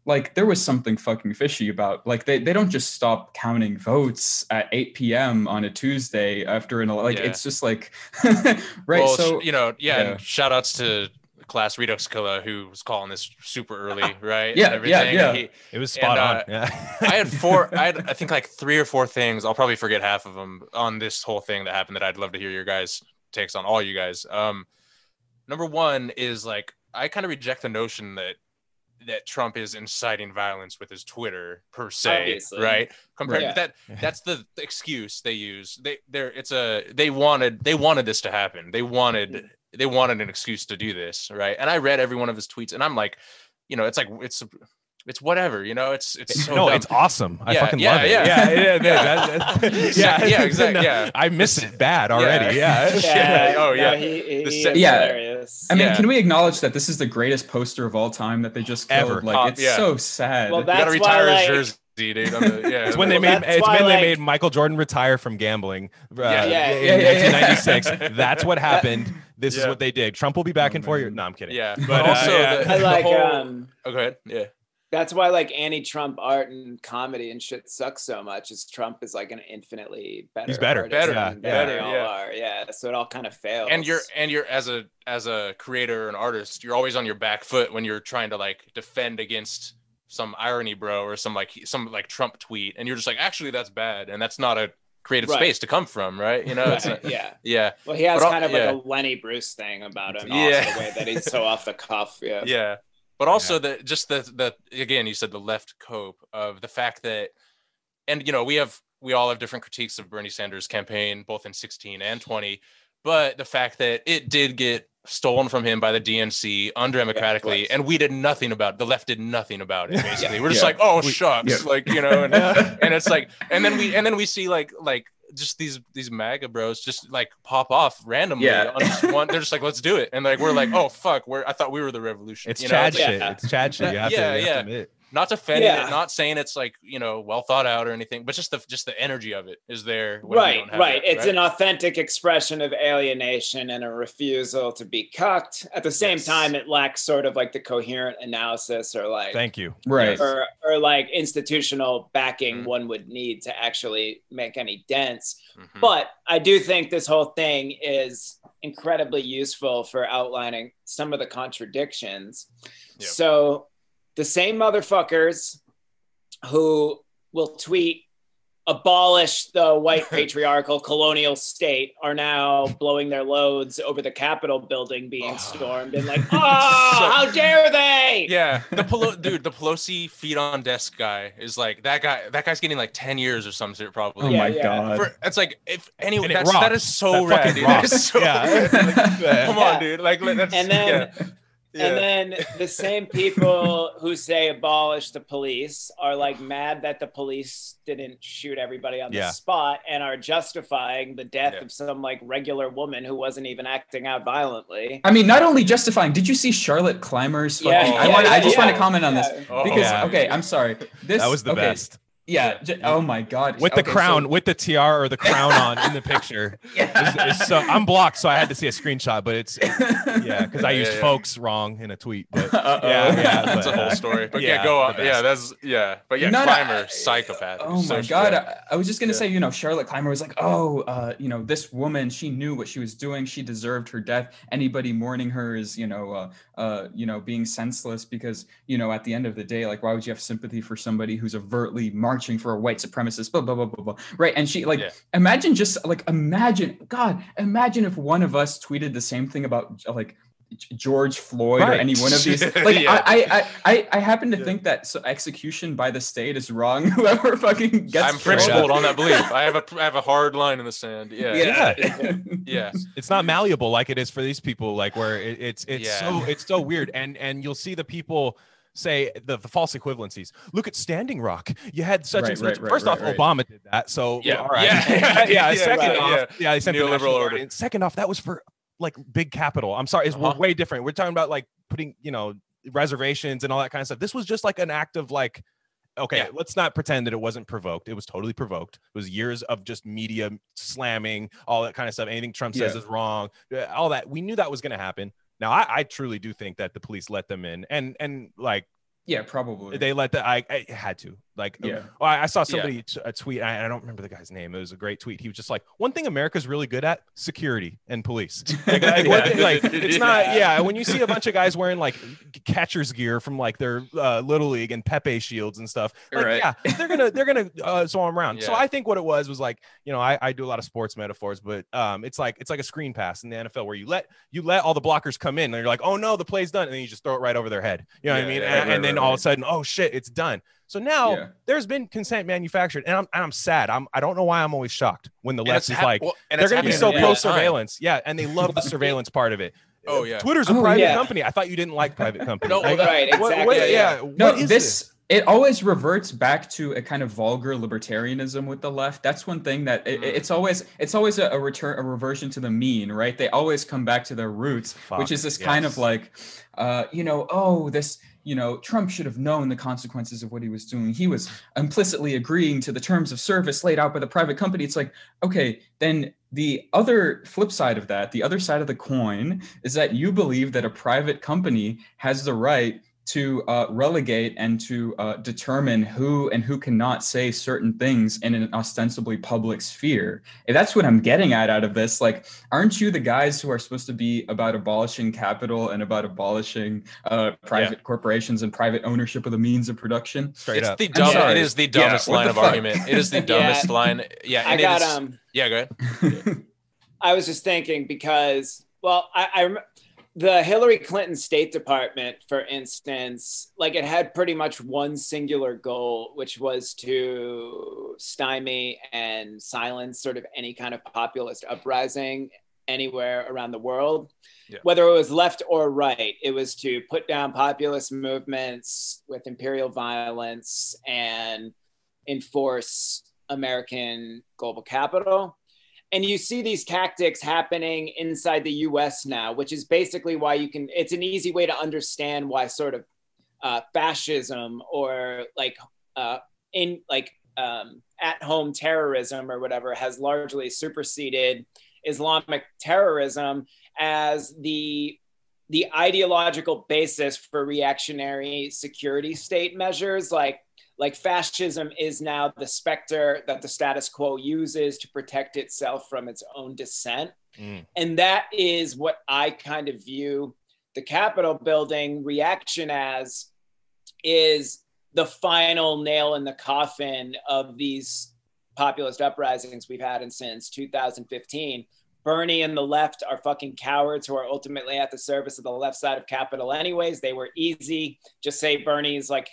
like there was something fucking fishy about like they, they don't just stop counting votes at 8 p.m. on a Tuesday after an like Yeah. it's just like right Well, so you know, yeah, yeah. and shout outs to class Redux Killer who was calling this super early, right? Yeah, and yeah, everything. yeah. He- It was spot And, on. uh, Yeah. I had four. I had, I think, like three or four things. I'll probably forget half of them on this whole thing that happened. That I'd love to hear your guys' takes on all you guys. Um, number one is like I kind of reject the notion that that Trump is inciting violence with his Twitter per se, Obviously. right? Compared Right. to that, that's the, the excuse they use. They they're it's a they wanted they wanted this to happen. They wanted they wanted an excuse to do this, right? And I read every one of his tweets, and I'm like, you know, it's like it's it's whatever, you know, it's it's so no, dumb. it's awesome. I Yeah, fucking yeah, love it. yeah. yeah, yeah, Yeah. that- that- Yeah, yeah, exact- yeah. I miss it bad already. Yeah. Yeah. Oh, yeah. No, he, he The se- Yeah. hilarious. I mean, Yeah. can we acknowledge that this is the greatest poster of all time that they just killed? Ever. Like Uh, it's yeah. so sad. Well, You gotta That's retire why, his like- jersey, dude. on yeah, It's when they Well, made it's why, when they made Michael Jordan retire from gambling uh, Yeah. Yeah. in Yeah, yeah, yeah. 1996. That's what happened. This is what they did. Trump will be back Oh, in four man. years. No, I'm kidding. yeah, but, But, uh, also yeah. the, I the like whole. um oh, go ahead. Yeah, that's why like anti-Trump art and comedy and shit sucks so much. Is Trump is like an infinitely better, He's better. artist Better, than yeah, they better, all yeah. are. Yeah, so it all kind of fails. and you're and you're as a as a creator and artist, you're always on your back foot when you're trying to like defend against some irony, bro, or some like some like Trump tweet, and you're just like, actually, that's bad, and that's not a creative Right. space to come from, right? You know, it's Right, not, yeah. yeah, Well, he has But al- kind of yeah. like a Lenny Bruce thing about him. Yeah. Also, the way that he's so off the cuff. Yeah. yeah but also the just the the again you said the left cope of the fact that and you know we have we all have different critiques of bernie sanders campaign both in 16 and 20 but the fact that it did get stolen from him by the DNC undemocratically, was. and we did nothing about it. The left did nothing about it. Basically, we're just Yeah. like, oh We- shucks, yeah. like you know, and, and it's like, and then we and then we see like like just these these MAGA bros just like pop off randomly. Yeah. on just one, they're just like, let's do it, and like we're like, oh fuck, we're I thought we were the revolution. It's you know? Chad It's like- shit. Yeah. It's Chad shit. You have Yeah, to, you have to yeah. Admit. not defending Yeah. it, not saying it's like you know well thought out or anything, but just the just the energy of it is there. when right don't have right that, it's an authentic expression of alienation and a refusal to be cucked at the same Yes. time it lacks sort of like the coherent analysis or like Thank you. Right. or, or like institutional backing Mhm. one would need to actually make any dents Mhm. but i do think this whole thing is incredibly useful for outlining some of the contradictions Yep. so the same motherfuckers who will tweet abolish the white patriarchal colonial state are now blowing their loads over the capitol building being Oh. stormed and like oh how dare they Yeah, the Pelo- dude, the Pelosi feet on desk guy is like that guy. That guy's getting like ten years or something Oh probably. Yeah, my yeah. god. For, it's like if anyone And it that's, that rocks. is so That rad. fucking Dude. That rocks. is so Yeah. rad. Come on, dude. Like that's and then yeah. Yeah. And then the same people who say abolish the police are like mad that the police didn't shoot everybody on the spot and are justifying the death Yeah. of some like regular woman who wasn't even acting out violently. I mean, not only justifying. Did you see Charlotte Clymer's? Yeah, fucking- I yeah, want. I yeah, just want to comment on this Yeah. Oh, because Yeah. okay, I'm sorry. This That was the okay, best. Yeah. oh my god. With the Okay, so- crown, with the tiara or the crown on in the picture. It's- it's so I'm blocked, so I had to see a screenshot, but it's yeah, because I Yeah, used yeah. folks wrong in a tweet. But yeah, yeah, that's a whole uh, story. But yeah, yeah, go on. Yeah, that's yeah. But yeah, No, no, Clymer, psychopath. Oh So my sh- god! I, I was just gonna Yeah. say, you know, Charlotte Clymer was like, "Oh, uh, you know, this woman, she knew what she was doing. She deserved her death. Anybody mourning her is, you know, uh, uh, you know, being senseless because, you know, at the end of the day, like, why would you have sympathy for somebody who's overtly marching for a white supremacist? Blah blah blah blah blah. Right? And she like, Yeah. imagine just like, imagine, God, imagine if one of us tweeted the same thing about like. George Floyd or any one of these. Like Yeah. I, I, I, I happen to Yeah. think that so execution by the state is wrong. Whoever fucking gets I'm principled on that belief. I have a I have a hard line in the sand. Yeah. Yeah. Yeah. it's not malleable like it is for these people like where it, it's it's Yeah. so it's so weird and and you'll see the people say the, the false equivalencies look at standing rock you had such Right, and such right, first off right, right. obama did that so Yeah. all right Yeah. yeah, Yeah, second off yeah, he sent the Neoliberal order. second off that was for like big capital i'm sorry it's Uh-huh. we're way different we're talking about like putting you know reservations and all that kind of stuff this was just like an act of like okay Yeah. let's not pretend that it wasn't provoked it was totally provoked it was years of just media slamming all that kind of stuff anything trump says Yeah. is wrong uh, all that we knew that was going to happen now I, I truly do think that the police let them in and and like yeah, probably. they let the i, I had to like Yeah. oh, I, saw somebody t- a tweet I, I don't remember the guy's name it was a great tweet he was just like one thing america's really good at security and police. Like, like, one thing- like, it's not yeah. when you see a bunch of guys wearing like catcher's gear from like their uh, little league and pepe shields and stuff like, Right. yeah they're gonna they're gonna uh, swarm around. So i think what it was was like you know I, I do a lot of sports metaphors but um it's like it's like a screen pass in the nfl where you let you let all the blockers come in and you're like oh no the play's done and then you just throw it right over their head. You know what i mean? yeah, and, right, and then right, all of a sudden oh shit it's done so now Yeah. there's been consent manufactured and I'm, and I'm sad i'm i don't know why i'm always shocked when the And left is hap- like well, and they're gonna be so in pro surveillance yeah and they love the surveillance part of it Oh, yeah. twitter's a Oh, private yeah. company i thought you didn't like private companies No, Like, right, what- exactly. what- Yeah, yeah, yeah. no, what is this it always reverts back to a kind of vulgar libertarianism with the left. That's one thing that it, Mm. it's always it's always a, a return a reversion to the mean, right? They always come back to their roots, Fuck, which is this kind of like, uh, you know, oh, this, you know, Trump should have known the consequences of what he was doing. He was implicitly agreeing to the terms of service laid out by the private company. It's like, okay, then the other flip side of that, the other side of the coin, is that you believe that a private company has the right to uh, relegate and to uh, determine who and who cannot say certain things in an ostensibly public sphere. And that's what I'm getting at out of this. Like, aren't you the guys who are supposed to be about abolishing capital and about abolishing uh, private corporations and private ownership of the means of production? straight It's up the I'm dumb, it is the dumbest what line the of fuck? argument. It is the dumbest line. Yeah, I and it got is- um Yeah, go ahead. I was just thinking because, well, I, I rem- the Hillary Clinton State Department, for instance, like it had pretty much one singular goal, which was to stymie and silence sort of any kind of populist uprising anywhere around the world. Yeah. Whether it was left or right, it was to put down populist movements with imperial violence and enforce American global capital. And you see these tactics happening inside the US now, which is basically why you can, it's an easy way to understand why sort of uh, fascism or like uh, in like um, at home terrorism or whatever has largely superseded Islamic terrorism as the the ideological basis for reactionary security state measures like like fascism is now the specter that the status quo uses to protect itself from its own dissent. Mm. and that is what i kind of view the capitol building reaction as is the final nail in the coffin of these populist uprisings we've had in since 2015 bernie and the left are fucking cowards who are ultimately at the service of the left side of capital anyways. They were easy. Just say bernie's like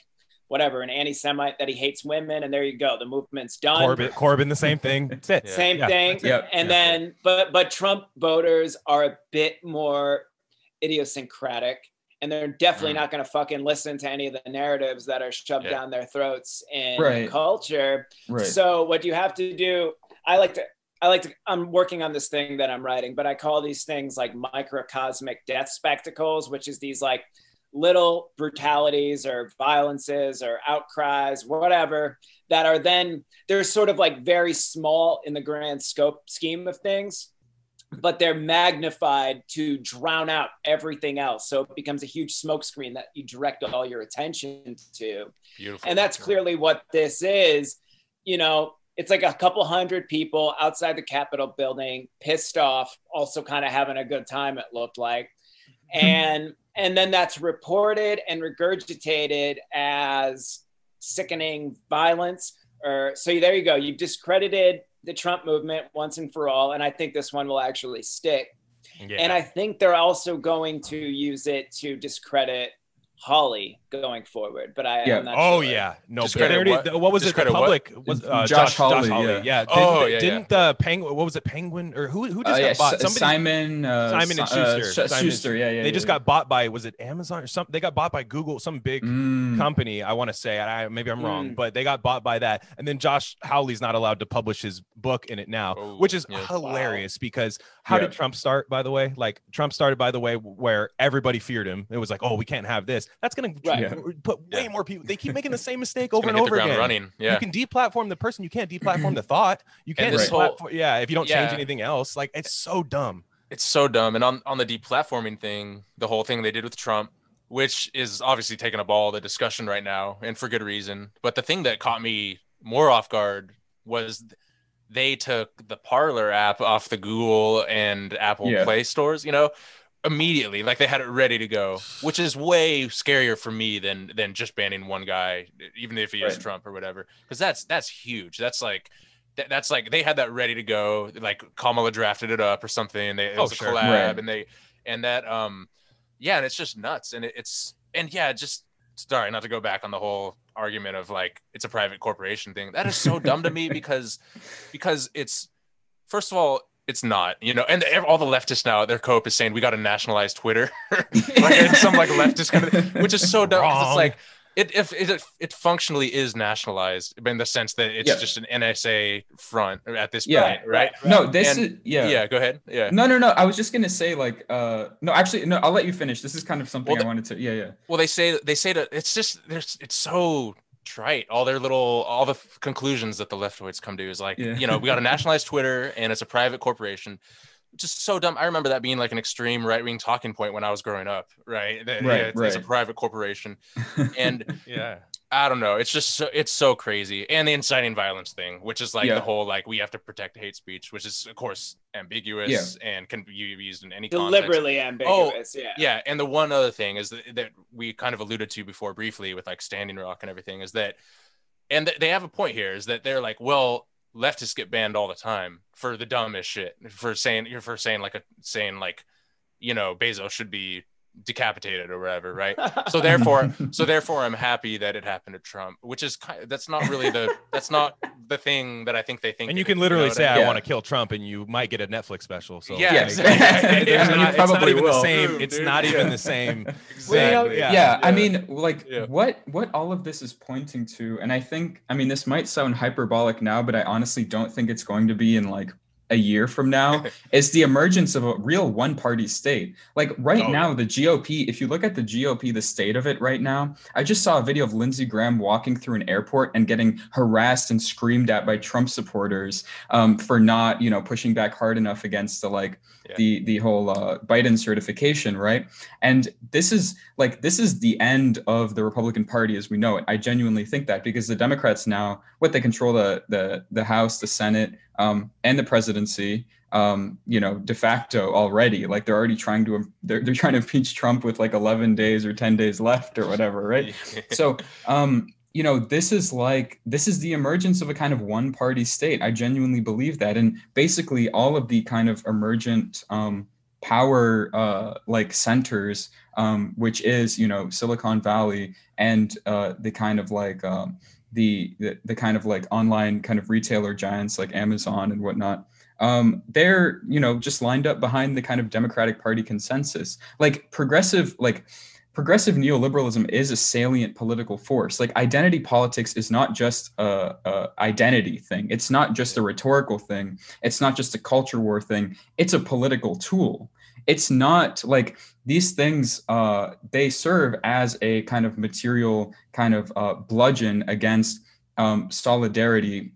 whatever an anti-semite that he hates women and there you go the movement's done Corbyn, Corbyn, the same thing. That's it. Yeah. same Yeah. thing Yep. and Yeah. then but but trump voters are a bit more idiosyncratic and they're definitely Mm. not going to fucking listen to any of the narratives that are shoved Yeah. down their throats in Right. culture Right. so what you have to do i like to i like to i'm working on this thing that i'm writing but i call these things like microcosmic death spectacles which is these like little brutalities or violences or outcries whatever that are then they're sort of like very small in the grand scope scheme of things but they're magnified to drown out everything else. So it becomes a huge smokescreen that you direct all your attention to. Beautiful. and that's clearly what this is. You know it's like a couple hundred people outside the capitol building pissed off also kind of having a good time it looked like. Hmm. And and then that's reported and regurgitated as sickening violence or so there you go you've discredited the trump movement once and for all and i think this one will actually stick Yeah. and I think they're also going to use it to discredit Holly going forward. But I, Yeah. I'm not Oh sure. yeah, no. Discredit they already- what? what? was it? The Discredit what? public was uh, Josh Josh, Hawley, Josh Hawley. yeah. Yeah. Didn't, Oh, yeah, didn't the penguin? What was it? Penguin or who? Who just Uh, got yeah, bought? Somebody. Simon. Uh, Simon and Si- uh, Schuster. Simon- Schuster. Yeah, yeah. they yeah, just yeah. got bought by was it Amazon or something? They got bought by Google, some big Mm. company. I want to say. I maybe I'm wrong, Mm. but they got bought by that. And then Josh Hawley's not allowed to publish his book in it now, Oh, which is yeah. hilarious because how Yeah. did Trump start? By the way, like Trump started by the way where everybody feared him. It was like, oh, we can't have this. That's gonna Yeah. put way Yeah. more people. They keep making the same mistake over and over again. running. Yeah. You can deplatform the person. You can't deplatform mm-hmm. the thought. You can't this whole- yeah, if you don't change anything else, like it's so dumb. it's so dumb. And on on the deplatforming thing, the whole thing they did with Trump, which is obviously taking up all the discussion right now, and for good reason. But the thing that caught me more off guard was th- they took the Parler app off the Google and Apple Yeah. Play stores. You know. Immediately, like they had it ready to go, which is way scarier for me than than just banning one guy, even if he is Trump or whatever. Because that's that's huge. That's like that, that's like they had that ready to go. Like Kamala drafted it up or something. They, it Oh, was a sure. collab, Right. and they and that um yeah, and it's just nuts. And it, it's and yeah, just sorry not to go back on the whole argument of like it's a private corporation thing. That is so dumb to me because because it's first of all it's not, you know, and all the leftists now, their cope is saying we got to nationalize Twitter, like some like leftist kind of, which is so dumb It's like it if it, it functionally is nationalized in the sense that it's Yeah. just an NSA front at this Yeah. point, right? No, this And- is yeah. Yeah. go ahead. Yeah. No, no, no. I was just gonna say like uh no, actually no. I'll let you finish. This is kind of something Well, I wanted to. Yeah, yeah. Well, they say they say that it's just there's it's so trite. All their little all the f- conclusions that the leftoids come to is like Yeah. you know we got to nationalize Twitter and it's a private corporation. Just so dumb. I remember that being like an extreme right wing talking point when I was growing up. Right. That, Right, yeah, it's, it's a private corporation, and Yeah. I don't know. It's just so it's so crazy, and the inciting violence thing, which is like Yeah. the whole like we have to protect hate speech, which is of course ambiguous and can be used in any context. Deliberately oh, ambiguous. yeah. Yeah, and the one other thing is that, that we kind of alluded to before briefly with like Standing Rock and everything is that, and th- they have a point here is that they're like, well, leftists get banned all the time for the dumbest shit for saying you're for saying like a saying like, you know, Bezos should be decapitated or whatever, right? So therefore, so therefore, I'm happy that it happened to Trump, which is kind. That's not really the. That's not the thing that I think they think. And you can is, literally know say, I "I mean? want to kill Trump," and you might get a Netflix special. So Yeah, Yes. like, Yeah, it's you not, it's not probably even the same. True, It's dude. not even Yeah. the same. Exactly. Yeah. yeah, I mean like Yeah. what what all of this is pointing to and i think i mean this might sound hyperbolic now but i honestly don't think it's going to be in like a year from now is the emergence of a real one party state like right Oh, now the gop if you look at the gop the state of it right now i just saw a video of lindsey graham walking through an airport and getting harassed and screamed at by trump supporters um, for not you know pushing back hard enough against the like Yeah. the the whole uh, biden certification right and this is like this is the end of the Republican Party as we know it. I genuinely think that because the Democrats now, what they control the the the House, the Senate, um, and the presidency. Um, you know, de facto already. Like they're already trying to they're they're trying to impeach Trump with like 11 days or 10 days left or whatever, right? so um you know this is like this is the emergence of a kind of one party state i genuinely believe that and basically all of the kind of emergent um power uh like centers um which is you know silicon valley and uh the kind of like um the, the the kind of like online kind of retailer giants like amazon and whatnot um, they're you know just lined up behind the kind of democratic party consensus like progressive like progressive neoliberalism is a salient political force. Like identity politics is not just a, a, identity thing. It's not just a rhetorical thing. It's not just a culture war thing. It's a political tool. It's not like these things. Uh, they serve as a kind of material kind of uh, bludgeon against um, solidarity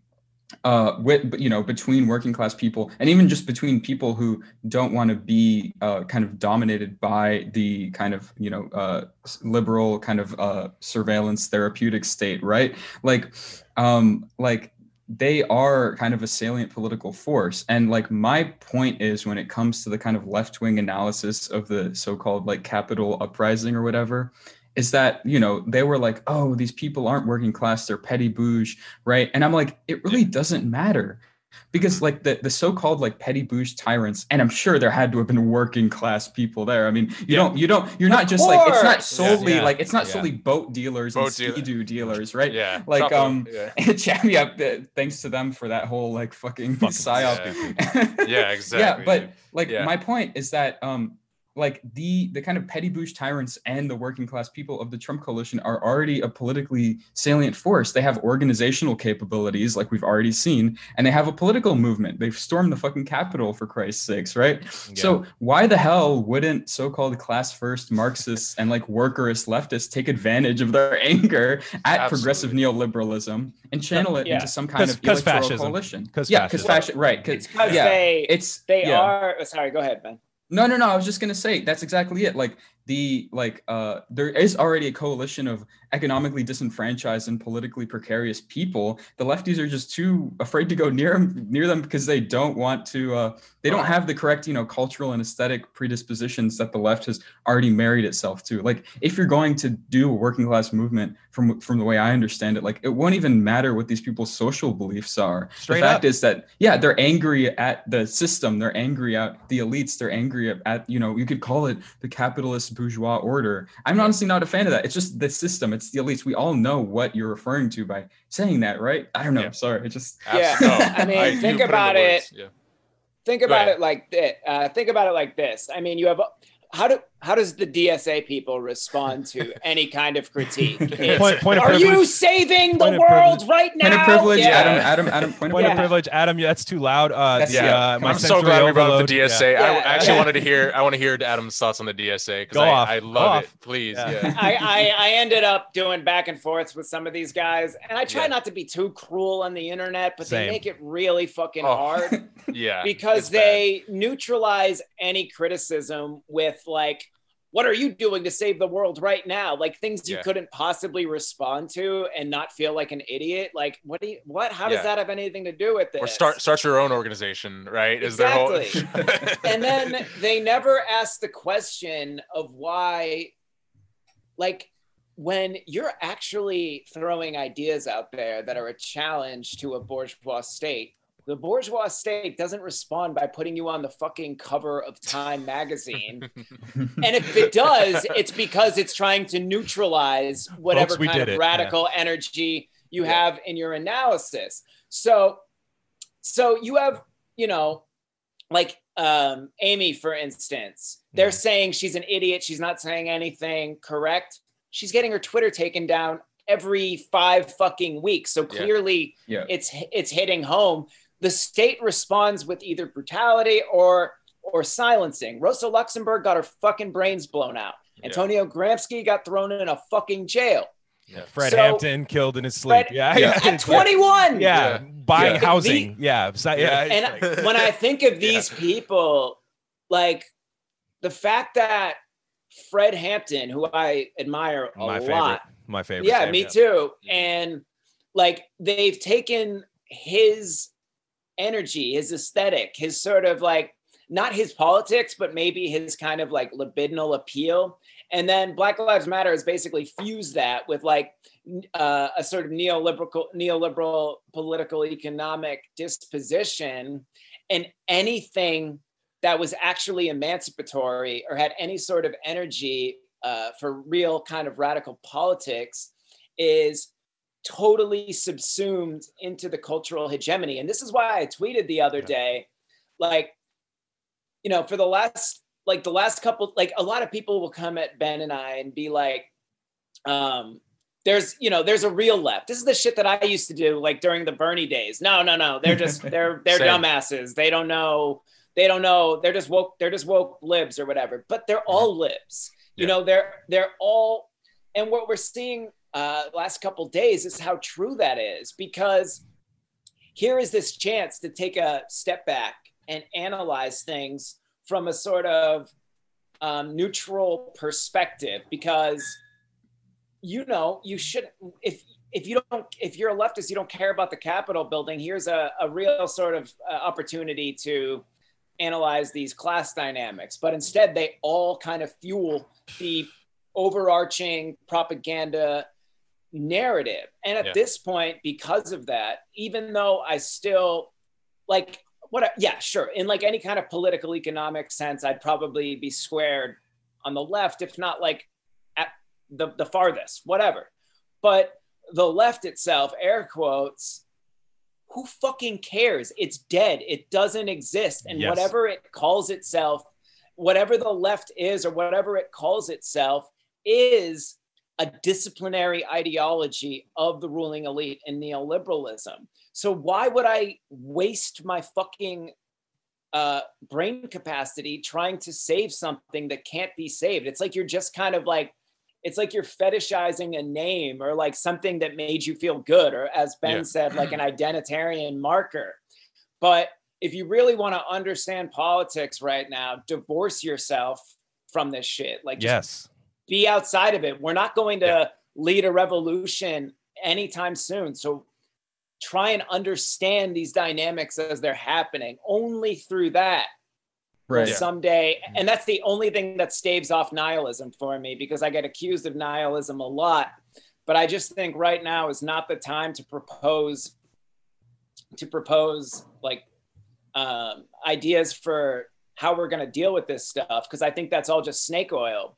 uh with you know between working class people and even just between people who don't want to be uh kind of dominated by the kind of you know uh liberal kind of uh surveillance therapeutic state right like um like they are kind of a salient political force. And like my point is when it comes to the kind of left-wing analysis of the so-called like capital uprising or whatever is that you know they were like oh these people aren't working class. They're petty bouge right? And i'm like it really doesn't matter because like the, the so-called like petty bouge tyrants and i'm sure there had to have been working class people there i mean you Yeah. don't you don't you're not Of just like it's not solely Yeah. like it's not Yeah. solely boat dealers Boat and dealer. ski-doo dealers right yeah. like, Chop um, yeah. yeah, yeah, thanks to them for that whole like fucking, Fucking psyop. Yeah, exactly. yeah, but like Yeah. my point is that um like the the kind of petty bouge tyrants and the working class people of the Trump coalition are already a politically salient force. They have organizational capabilities, like we've already seen, and they have a political movement. They've stormed the fucking Capitol for Christ's sakes, right? So why the hell wouldn't so-called class first Marxists and like workerist leftists take advantage of their anger at progressive neoliberalism and channel it Yeah. into some kind 'Cause- of 'cause electoral fascism. coalition? 'Cause yeah, because fascism. fashion, right? 'cause- It's because yeah, they it's they yeah. are. oh, Sorry, go ahead, Ben. No, no, no. I was just gonna say that's exactly it. Like the like uh there is already a coalition of economically disenfranchised and politically precarious people. The lefties are just too afraid to go near them near them because they don't want to uh they don't have the correct, you know, cultural and aesthetic predispositions that the left has already married itself to. Like if you're going to do a working class movement from from the way I understand it, like it won't even matter what these people's social beliefs are. Straight the fact up. is that yeah, they're angry at the system, they're angry at the elites, they're angry at, at you know, you could call it the capitalist bourgeois order. I'm honestly not a fan of that. It's just the system, it's the elites. We all know what you're referring to by saying that, right? I don't know. Yeah. Sorry. It just Yeah, no, I mean, you think put in the about it. Yeah. Think Go about ahead. it like this. Uh, think about it like this. I mean, you have how do how does the DSA people respond to any kind of critique? It's, Point, point of Are you saving the Point world right now? point of privilege, Yeah. Adam, Adam, Adam, point of Yeah. of privilege, Adam. That's too loud. Uh, That's- the, yeah. uh, my I'm so sensory glad we brought up overload. the Yeah. DSA. I actually wanted to hear. I want to hear Adam's thoughts on the DSA because I. I love it. Please, Yeah. yeah. I, I, I ended up doing back and forths with some of these guys, and I try Yeah. not to be too cruel on the internet, but Same. they make it really fucking Oh. hard yeah. because it's bad. they neutralize any criticism with like what are you doing to save the world right now like things you Yeah. couldn't possibly respond to and not feel like an idiot like what do you what how Yeah. does that have anything to do with this or start start your own organization, right? Is their whole and then they never ask the question of why like when you're actually throwing ideas out there that are a challenge to a bourgeois state the bourgeois state doesn't respond by putting you on the fucking cover of Time magazine. and if it does, it's because it's trying to neutralize whatever Folks, kind of it, radical energy you Yeah. have in your analysis. So, so you have, you know, like um, Amy, for instance, they're Mhm. saying she's an idiot. She's not saying anything correct. She's getting her Twitter taken down every five fucking weeks. So Yeah. clearly, Yeah. it's it's hitting home. The state responds with either brutality or or silencing. Rosa Luxemburg got her fucking brains blown out. Yeah. Antonio Gramsci got thrown in a fucking jail. Fred So- Hampton killed in his sleep. Fred- yeah, Yeah. At 21. Yeah, Yeah. buying Yeah. housing. yeah, so- yeah. it's And like- when I think of these people, like the fact that Fred Hampton, who I admire a my lot, favorite, my favorite. yeah, Sam, me too. And like they've taken his energy, his aesthetic, his sort of like not his politics, but maybe his kind of like libidinal appeal. And then Black Lives Matter has basically fused that with like uh, a sort of neoliberal, neoliberal political economic disposition, and anything that was actually emancipatory or had any sort of energy uh, for real kind of radical politics is totally subsumed into the cultural hegemony. And this is why I tweeted the other day, like, you know, for the last, like the last couple, like a lot of people will come at Ben and I and be like, um, there's, you know, there's a real left. This is the shit that I used to do like during the Bernie days. No, no, no. They're just, they're, they're dumbasses. They don't know. They don't know. They're just woke. They're just woke libs or whatever. But they're all libs. You Yeah. know, they're they're all. And what we're seeing uh, last couple days is how true that is because here is this chance to take a step back and analyze things from a sort of um, neutral perspective because you know you should if if you don't if you're a leftist you don't care about the capitol building here's a, a real sort of uh, opportunity to analyze these class dynamics. But instead they all kind of fuel the overarching propaganda narrative. And at Yeah. this point because of that even though i still like what I- yeah sure. In like any kind of political economic sense i'd probably be squared on the left if not like at the, the farthest whatever. But the left itself air quotes who fucking cares? It's dead. It doesn't exist. And Yes. whatever it calls itself whatever the left is or whatever it calls itself is a disciplinary ideology of the ruling elite and neoliberalism. So why would I waste my fucking uh, brain capacity trying to save something that can't be saved? It's like you're just kind of like, it's like you're fetishizing a name or like something that made you feel good, or as Ben Yeah. said, like an identitarian marker. But if you really want to understand politics right now, divorce yourself from this shit. Like, just yes, be outside of it. We're not going to Yeah. lead a revolution anytime soon. So try and understand these dynamics as they're happening. Only through that Right. someday, and that's the only thing that staves off nihilism for me because I get accused of nihilism a lot. But I just think right now is not the time to propose to propose like um, ideas for how we're going to deal with this stuff because I think that's all just snake oil.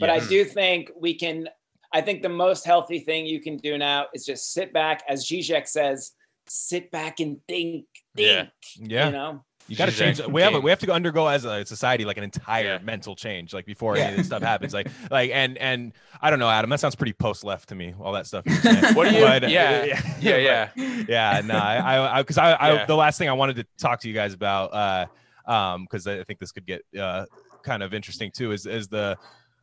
But Yes. I do think we can. I think the most healthy thing you can do now is just sit back, as Zizek says, sit back and think. Yeah. Think. Yeah. You know. You got to change. We have King. we have to undergo as a society like an entire Yeah. mental change, like before any of this stuff happens. Like like and and I don't know, Adam. That sounds pretty post left to me. All that stuff. What do you? But, uh, yeah, yeah, yeah. yeah. No, I I because I, I, Yeah. the last thing I wanted to talk to you guys about, uh, um, because I think this could get uh kind of interesting too, is is the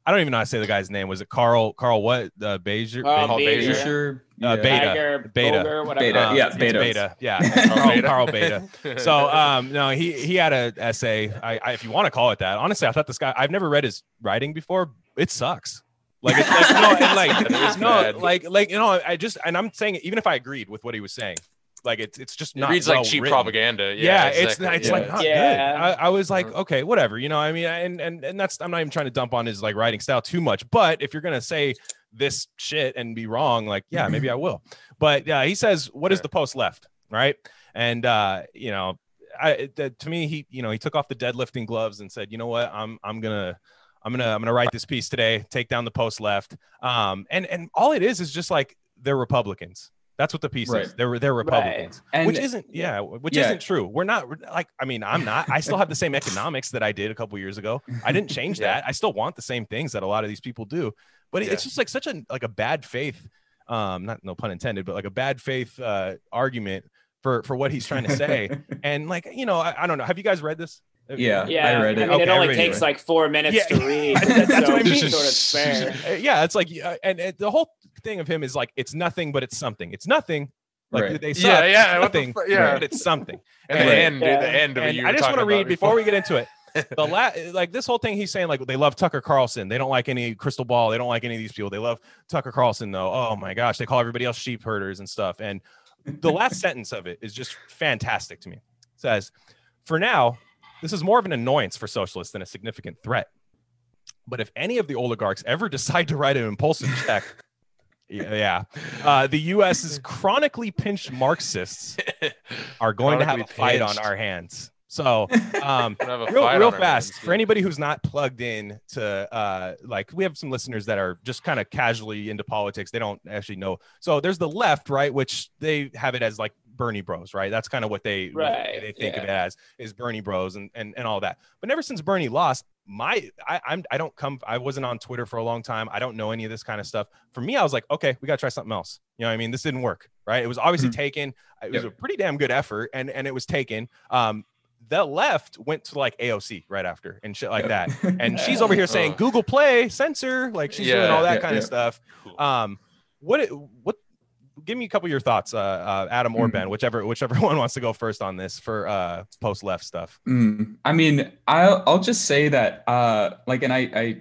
I don't even know how to say the guy's name. Was it Carl? Carl what? Uh, Bezier? Carl Carl Bezier. Bezier. Sure. Uh, Beta. Tiger, Beta. Boger, whatever. Beta, Um, yeah, it's Beta. Beta. Yeah. Carl Carl, Beta. Carl Beta. So um no he he had a essay I, I if you want to call it that honestly I thought this guy I've never read his writing before it sucks like it's like no and like It is no bad. like like you know I just and I'm saying even if I agreed with what he was saying like it's it's just It not reads like cheap written. propaganda. yeah, Yeah, it's exactly. it's yeah. like not Yeah. good. I, I was like, Uh-huh. okay, whatever, you know. I mean, and and and that's I'm not even trying to dump on his like writing style too much, but if you're gonna say this shit and be wrong, like, yeah, maybe I will. But yeah, he says, what is Sure. the post left, right? And uh, you know, I that, to me, he you know he took off the deadlifting gloves and said, you know what, I'm I'm gonna. I'm gonna I'm gonna write this piece today. Take down the post left. Um, and and all it is is just like they're Republicans. That's what the piece Right. is. They're they're Republicans, And- which isn't yeah, which Yeah. isn't true. We're not like I mean I'm not. I still have the same economics that I did a couple years ago. I didn't change Yeah. that. I still want the same things that a lot of these people do. But Yeah. it's just like such a like a bad faith, um, not no pun intended, but like a bad faith uh, argument for for what he's trying to say. and like you know, I, I don't know. Have you guys read this? Yeah, Yeah, I read it. I mean, it only takes read like four minutes Yeah. to read. That's That's, so what I mean. sort of spare. Uh, yeah, it's like uh, and, and the whole thing of him is like it's nothing, but it's something. It's nothing. Like Right. they suck. Yeah, yeah, It's the nothing. fu- yeah. but it's something. And And- the end, Yeah. the end of. And you I just want to read before we get into it. The la- like this whole thing he's saying like they love Tucker Carlson. They don't like any Krystal Ball. They don't like any of these people. They love Tucker Carlson though. Oh my gosh, they call everybody else sheep herders and stuff. And the last sentence of it is just fantastic to me. It says, "For now, this is more of an annoyance for socialists than a significant threat. But if any of the oligarchs ever decide to write an impulsive check." Yeah, yeah. Uh, the U.S.'s chronically pinched Marxists are going to have a fight on our hands. So, um, We're gonna have a real, real fast hands, for anybody who's not plugged in to uh like we have some listeners that are just kind of casually into politics they don't actually know so there's the left right which they have it as like bernie bros right that's kind of what they Right, they think of it as is bernie bros and, and and all that but ever since bernie lost my I, i'm i don't come i wasn't on twitter for a long time i don't know any of this kind of stuff for me i was like okay we gotta try something else you know what i mean this didn't work right it was obviously Mhm. taken it was Yep. a pretty damn good effort and and it was taken um the left went to like AOC right after and shit like that. And she's over here saying Uh. Google Play censor, like she's doing all that yeah, kind yeah. of stuff. Um, what it- what? Give me a couple of your thoughts, uh, uh Adam or Mhm. Ben, whichever whichever one wants to go first on this for uh post left stuff. Mm, I mean, I'll I'll just say that uh like and I I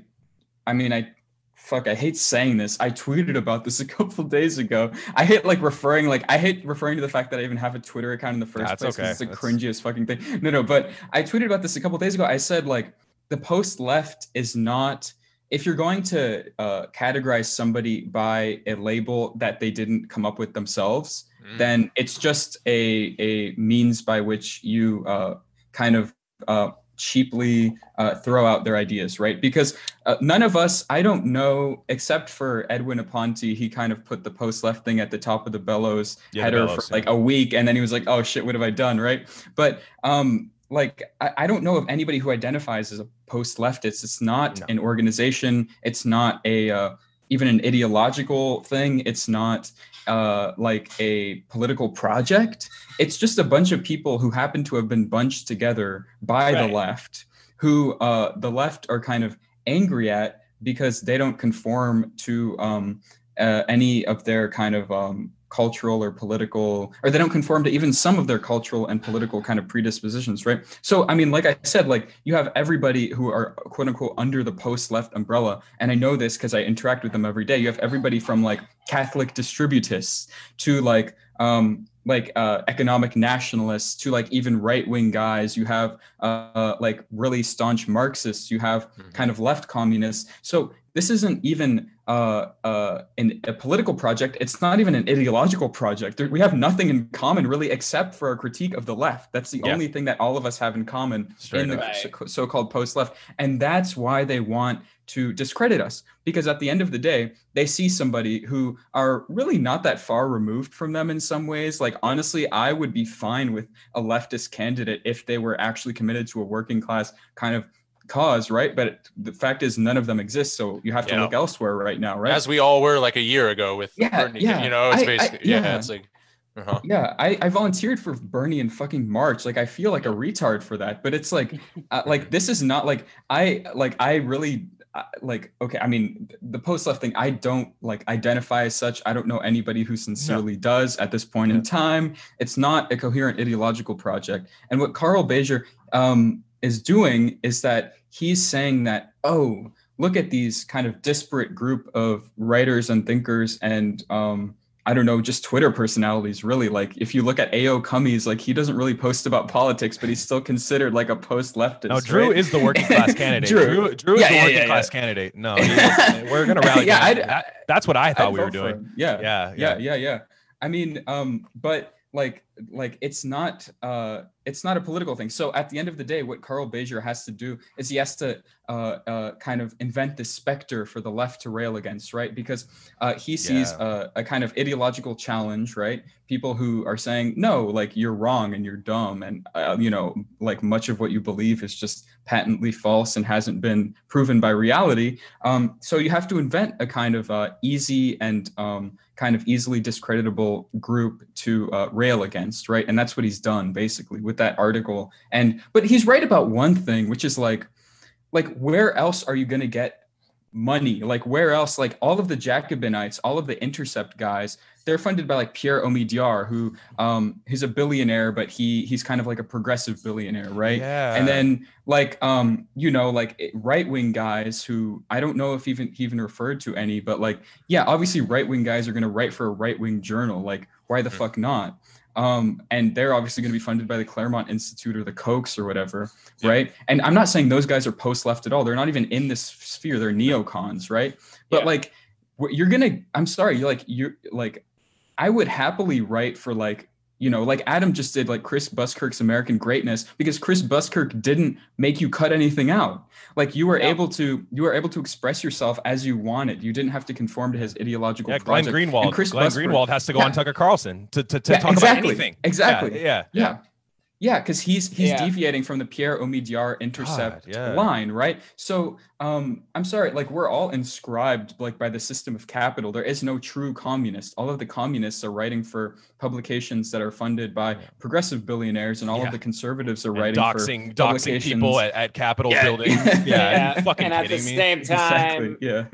I mean I fuck I hate saying this. I tweeted about this a couple of days ago. I hate like referring like I hate referring to the fact that I even have a Twitter account in the first That's place okay. it's the That's- cringiest fucking thing. No, no, but I tweeted about this a couple of days ago. I said like the post left is not if you're going to uh, categorize somebody by a label that they didn't come up with themselves, Mm. then it's just a a means by which you uh, kind of uh, cheaply uh, throw out their ideas, right? Because uh, none of us, I don't know, except for Edwin Aponte, he kind of put the post left thing at the top of the bellows Yeah, the header bellows, for like a week, and then he was like, "Oh shit, what have I done?" Right? But um, like I, I don't know of anybody who identifies as a post leftist. It's not No. an organization. It's not a uh, even an ideological thing. It's not uh, like a political project. It's just a bunch of people who happen to have been bunched together by Right. the left, who uh, the left are kind of angry at because they don't conform to um, uh, any of their kind of um, cultural or political, or they don't conform to even some of their cultural and political kind of predispositions, right? So, I mean, like I said, like you have everybody who are quote unquote under the post left umbrella. And I know this because I interact with them every day. You have everybody from like Catholic distributists to like, um, like uh, economic nationalists to like even right wing guys. You have uh, like really staunch Marxists. You have Mhm. kind of left communists. So this isn't even uh, uh, an, a political project. It's not even an ideological project. There- We have nothing in common really, except for a critique of the left. That's the Yeah. only thing that all of us have in common Straight in the so- so-called post-left, and that's why they want to discredit us. Because at the end of the day, they see somebody who are really not that far removed from them in some ways. Like honestly, I would be fine with a leftist candidate if they were actually committed to a working class kind of cause, right? But the fact is, none of them exist. So you have to Yeah. look elsewhere right now, right? As we all were like a year ago with Yeah, Bernie. yeah. You know, it's I- I- basically yeah, yeah. it's like uh-huh. yeah, I, I volunteered for Bernie in fucking March. Like I feel like a retard for that, but it's like, uh, like this is not like I like I really uh, like okay. I mean, the post left thing. I don't like identify as such. I don't know anybody who sincerely does at this point in time. It's not a coherent ideological project. And what Carl Beijer um, is doing is that he's saying that oh, look at these kind of disparate group of writers and thinkers and um, I don't know, just Twitter personalities, really. Like, if you look at A.O. Cummies, like, he doesn't really post about politics, but he's still considered like a post leftist. No, Drew right? is the working class candidate. Drew. Drew, Drew is the yeah, working yeah, class yeah. candidate. No, we're gonna rally. Yeah. That- that's what I thought I'd we were doing. Yeah, Yeah, yeah, yeah, yeah. I mean, um, but like like it's not uh it's not a political thing. So at the end of the day what carl Beijer has to do is he has to uh, uh kind of invent this specter for the left to rail against right? Because uh he sees Yeah. a, a kind of ideological challenge right? People who are saying no like you're wrong and you're dumb and uh, you know like much of what you believe is just patently false and hasn't been proven by reality um so you have to invent a kind of uh easy and um kind of easily discreditable group to uh, rail against, right? And that's what he's done basically with that article. And but he's right about one thing, which is like, like where else are you going to get money? Like where else? Like all of the Jacobinites, all of the Intercept guys, they're funded by like Pierre Omidyar, who um, he's a billionaire, but he he's kind of like a progressive billionaire, right? Yeah. and then like um you know like right wing guys who i don't know if even he even referred to any but like yeah obviously right wing guys are going to write for a right wing journal like why the Mhm. fuck not um and they're obviously going to be funded by the claremont institute or the kochs or whatever Yeah. right and i'm not saying those guys are post left at all they're not even in this sphere they're neocons right but Yeah. like you're gonna i'm sorry you're like you're like i would happily write for like you know, like Adam just did, like Chris Buskirk's American Greatness, because Chris Buskirk didn't make you cut anything out. Like you were No. able to, you were able to express yourself as you wanted. You didn't have to conform to his ideological Yeah, Glenn. Greenwald. And Chris Glenn Buskirk- Greenwald has to go Yeah. on Tucker Carlson to, to, to Yeah, talk exactly. about anything. Exactly. Yeah. yeah. Yeah. Yeah, because he's he's Yeah. deviating from the Pierre Omidyar intercept yeah. line, right? So um I'm sorry, like we're all inscribed like by the system of capital. There is no true communist. All of the communists are writing for publications that are funded by Yeah. progressive billionaires, and all Yeah. of the conservatives are And writing doxing, for doxing people at, at Capitol Yeah. buildings. Yeah, Yeah. you fucking and at the me? same time, Exactly. Yeah.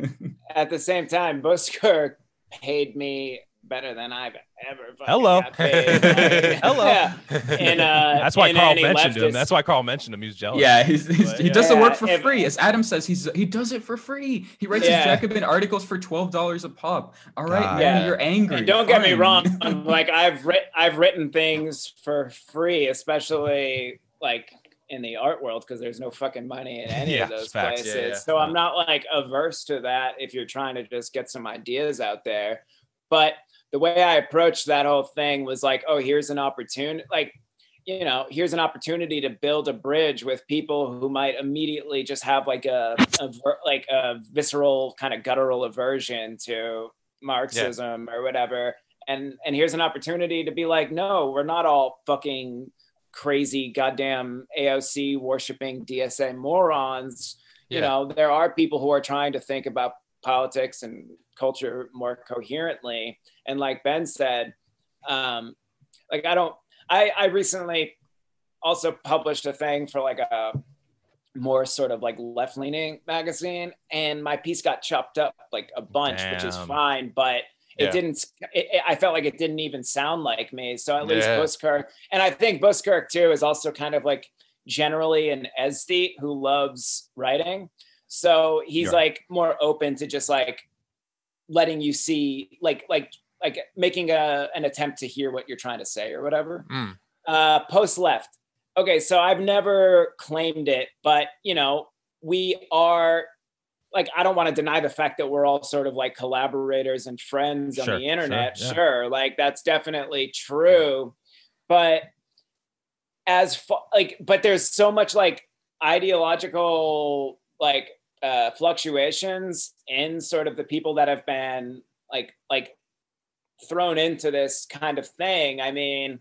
at the same time, Buskirk paid me better than I've ever. fucking Hello. paid. Hello. yeah. In, uh, That's why in Carl any mentioned him. leftist- That's why Carl mentioned him. He's jealous. Yeah, he's, he's, But, he yeah. does the work for if- free. As Adam says, he's he does it for free. He writes Yeah. his Jacobin articles for twelve dollars a pop. All right, God. man, Yeah. you're angry. And don't get me wrong, like I've writ- I've written things for free, especially like in the art world because there's no fucking money in any Yeah, of those facts. places. Yeah, yeah. So I'm not like averse to that if you're trying to just get some ideas out there. But the way I approached that whole thing was like, oh, here's an opportunity, like you know, here's an opportunity to build a bridge with people who might immediately just have like a, a like a visceral kind of guttural aversion to Marxism or whatever. And and here's an opportunity to be like, no, we're not all fucking crazy goddamn AOC worshiping DSA morons. You know, there are people who are trying to think about politics and culture more coherently. And like Ben said, um, like I don't I, I recently also published a thing for like a more sort of like left leaning magazine, and my piece got chopped up like a bunch, which is fine, but it Yeah. didn't. It, it- I felt like it didn't even sound like me. So at least Yeah. Buskirk, and I think Buskirk too is also kind of like generally an aesthete who loves writing. So he's Yeah. like more open to just like letting you see like like like making a an attempt to hear what you're trying to say or whatever. Mm. uh post left. Okay so i've never claimed it but you know we are like i don't want to deny the fact that we're all sort of like collaborators and friends on the internet. sure, sure, like that's definitely true. But as fa- like but there's so much like ideological like uh fluctuations in sort of the people that have been like like thrown into this kind of thing. I mean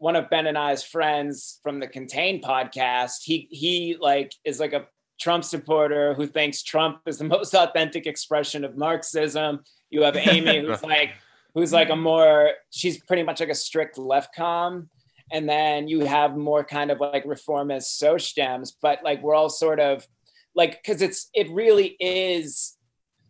one of ben and i's friends from the contain podcast he he like is like a trump supporter who thinks trump is the most authentic expression of marxism. You have amy who's like who's like a more she's pretty much like a strict left com. And then you have more kind of like reformist social dems but like we're all sort of like because it's it really is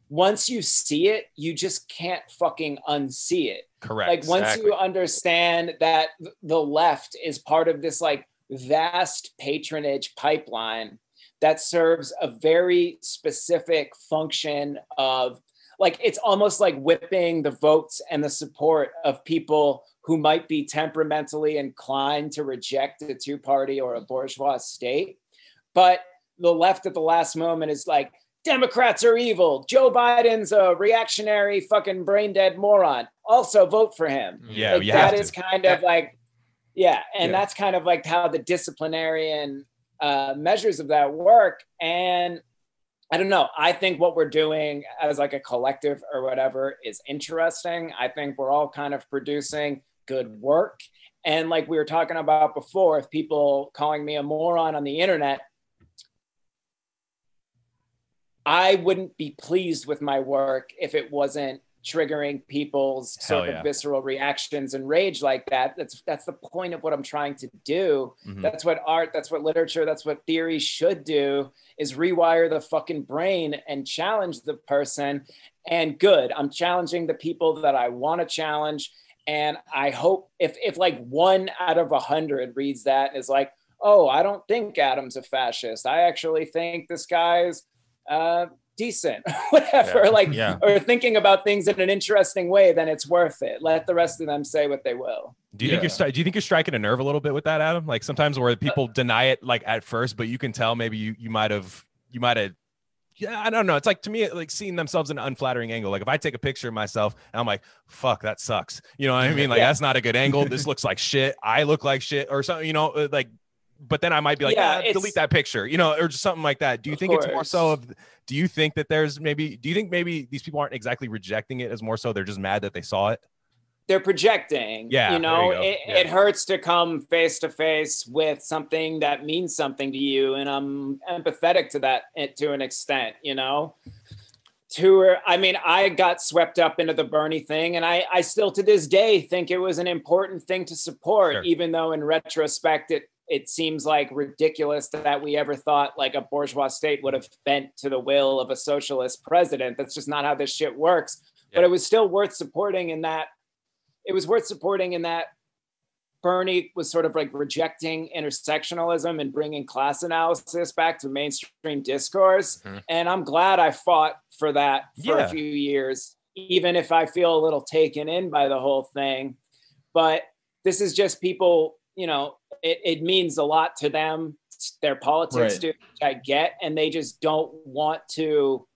once you see it you just can't fucking unsee it Correct. like once exactly. you understand that the left is part of this like vast patronage pipeline that serves a very specific function of like it's almost like whipping the votes and the support of people who might be temperamentally inclined to reject a two party or a bourgeois state but the left at the last moment is like Democrats are evil. Joe Biden's a reactionary fucking brain dead moron. Also vote for him. Yeah, like, that is to. kind of like Yeah, and Yeah. that's kind of like how the disciplinarian uh, measures of that work. And I don't know. I think what we're doing as like a collective or whatever is interesting. I think we're all kind of producing good work. And like we were talking about before, if people calling me a moron on the internet, I wouldn't be pleased with my work if it wasn't triggering people's Hell sort yeah. of visceral reactions and rage like that. That's that's the point of what I'm trying to do. Mhm. That's what art, that's what literature, that's what theory should do is rewire the fucking brain and challenge the person. And good, I'm challenging the people that I want to challenge. And I hope if if like one out of a hundred reads that and is like, oh, I don't think Adam's a fascist. I actually think this guy's uh decent, whatever. Yeah. Like Yeah. or thinking about things in an interesting way, then it's worth it. Let the rest of them say what they will. Do you think you're stri- do you think you're striking a nerve a little bit with that, Adam? Like sometimes where people deny it like at first, but you can tell maybe you you might have you might have yeah, I don't know. It's like to me, like seeing themselves in an unflattering angle. Like if I take a picture of myself and I'm like, fuck, that sucks. You know what I mean? Like Yeah. that's not a good angle. This looks like shit. I look like shit or something, you know, uh, like but then I might be like, Yeah, "Ah, delete that picture, you know, or just something like that. Do you think it's more so of do you think that there's maybe do you think maybe these people aren't exactly rejecting it as more so they're just mad that they saw it? they're projecting. Yeah, you know, you it, Yeah. it hurts to come face to face with something that means something to you, and I'm empathetic to that eh, to an extent. You know, to I mean, I got swept up into the Bernie thing, and I I still to this day think it was an important thing to support, Sure. even though in retrospect it. It seems like ridiculous that we ever thought like a bourgeois state would have bent to the will of a socialist president. That's just not how this shit works. But it was still worth supporting in that it was worth supporting in that Bernie was sort of like rejecting intersectionalism and bringing class analysis back to mainstream discourse. Mhm. And I'm glad I fought for that for Yeah. a few years, even if I feel a little taken in by the whole thing. But this is just people, you know, it, it means a lot to them. Their politics Right. do, which I get, and they just don't want to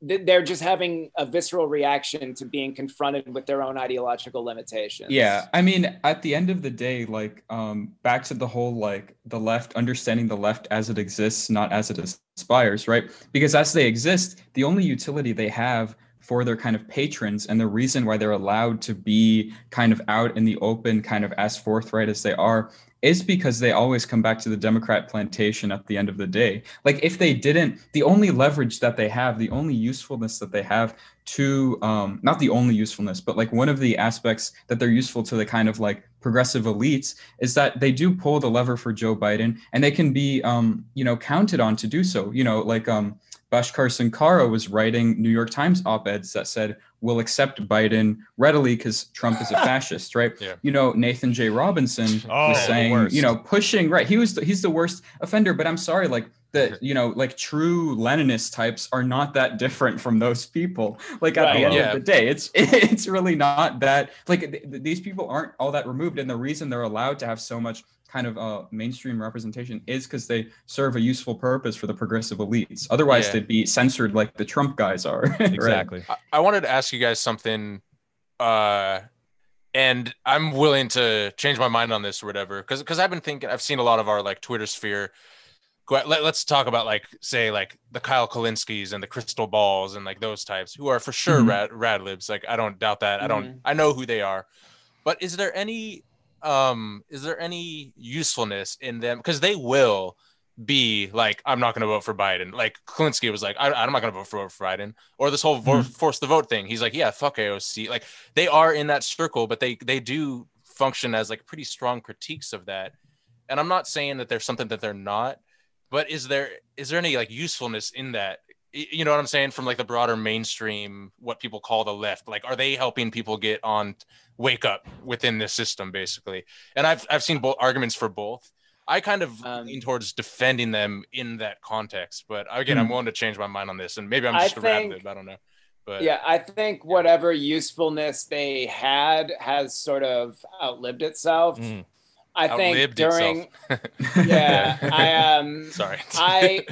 they're just having a visceral reaction to being confronted with their own ideological limitations. Yeah, I mean, at the end of the day, like, um, back to the whole like the left understanding the left as it exists, not as it aspires, right? Because as they exist, the only utility they have for their kind of patrons and the reason why they're allowed to be kind of out in the open, kind of as forthright as they are, is because they always come back to the Democrat plantation at the end of the day. Like if they didn't, the only leverage that they have, the only usefulness that they have to um not the only usefulness, but like one of the aspects that they're useful to the kind of like progressive elites is that they do pull the lever for Joe Biden and they can be um, you know, counted on to do so. You know, like um Bhaskar Sunkara was writing New York Times op-eds that said, "We'll accept Biden readily because Trump is a fascist." Right? Yeah. You know, Nathan J. Robinson Oh, was saying, you know, pushing right. He was the, he's the worst offender. But I'm sorry, like that. You know, like true Leninist types are not that different from those people. Like at Right. the end Yeah. of the day, it's it's really not that. Like th- th- these people aren't all that removed, and the reason they're allowed to have so much kind of uh, mainstream representation is because they serve a useful purpose for the progressive elites. Otherwise, Yeah. they'd be censored like the Trump guys are. right? Exactly. I, I wanted to ask you guys something, uh, and I'm willing to change my mind on this or whatever, because because I've been thinking, I've seen a lot of our like Twitter sphere. Go, let, let's talk about like say like the Kyle Kulinskis and the Krystal Balls and like those types who are for sure Mhm. rad, rad libs. Like I don't doubt that. I don't. Mhm. I know who they are, but is there any um is there any usefulness in them? Because they will be like i'm not going to vote for biden. Like kulinski was like I, i'm not going to vote for, for biden. Or this whole vo- force the vote thing. He's like yeah fuck aoc like they are in that circle but they they do function as like pretty strong critiques of that. And i'm not saying that there's something that they're not but is there is there any like usefulness in that you know what i'm saying from like the broader mainstream what people call the left like are they helping people get on wake up within this system basically and i've i've seen both arguments for both i kind of Um, lean towards defending them in that context but again i'm Hmm. willing to change my mind on this and maybe i'm just a rad think- lib, i don't know but yeah, I think whatever usefulness they had has sort of outlived itself. Mm. I think during yeah, I um sorry. I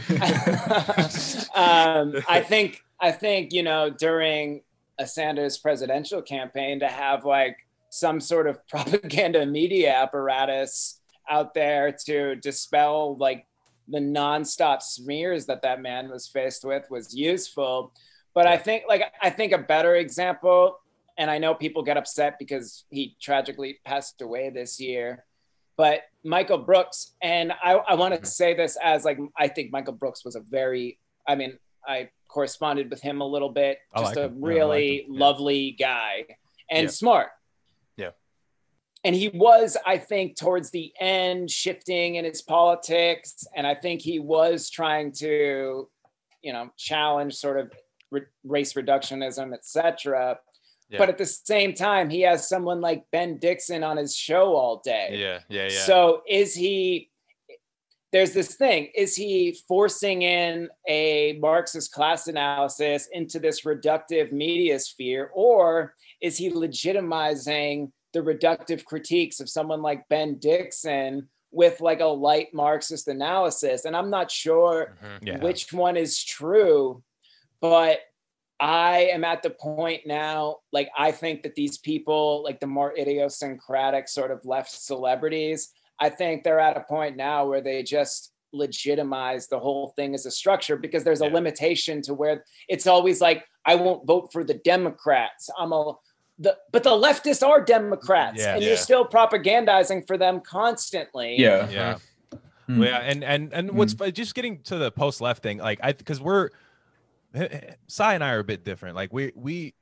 um I think I think you know during a Sanders presidential campaign to have like some sort of propaganda media apparatus out there to dispel like the nonstop smears that that man was faced with was useful. But I think like I think a better example, and I know people get upset because he tragically passed away this year, but Michael Brooks, and I, I want to mm-hmm. say this as like I think Michael Brooks was a very, I mean, I corresponded with him a little bit, I just like a him. Yeah, really like him. Yeah. lovely guy and Yeah. smart. Yeah. And he was, I think, towards the end shifting in his politics, and I think he was trying to, you know, challenge sort of re- race reductionism, etc. Yeah. But at the same time, he has someone like Ben Dixon on his show all day. Yeah, yeah, yeah. So is he? There's this thing. Is he forcing in a Marxist class analysis into this reductive media sphere, or is he legitimizing the reductive critiques of someone like Ben Dixon with like a light Marxist analysis? And I'm not sure Mhm. Yeah. which one is true, but I am at the point now, like, I think that these people, like the more idiosyncratic sort of left celebrities, I think they're at a point now where they just legitimize the whole thing as a structure because there's a limitation to where it's always like, I won't vote for the Democrats. I'm a, the, but the leftists are Democrats Yeah. and Yeah. you're still propagandizing for them constantly. Yeah. Yeah. Hmm. Well, yeah, and and and what's fu- just getting to the post left thing, like I because we're Cy and I are a bit different. Like we we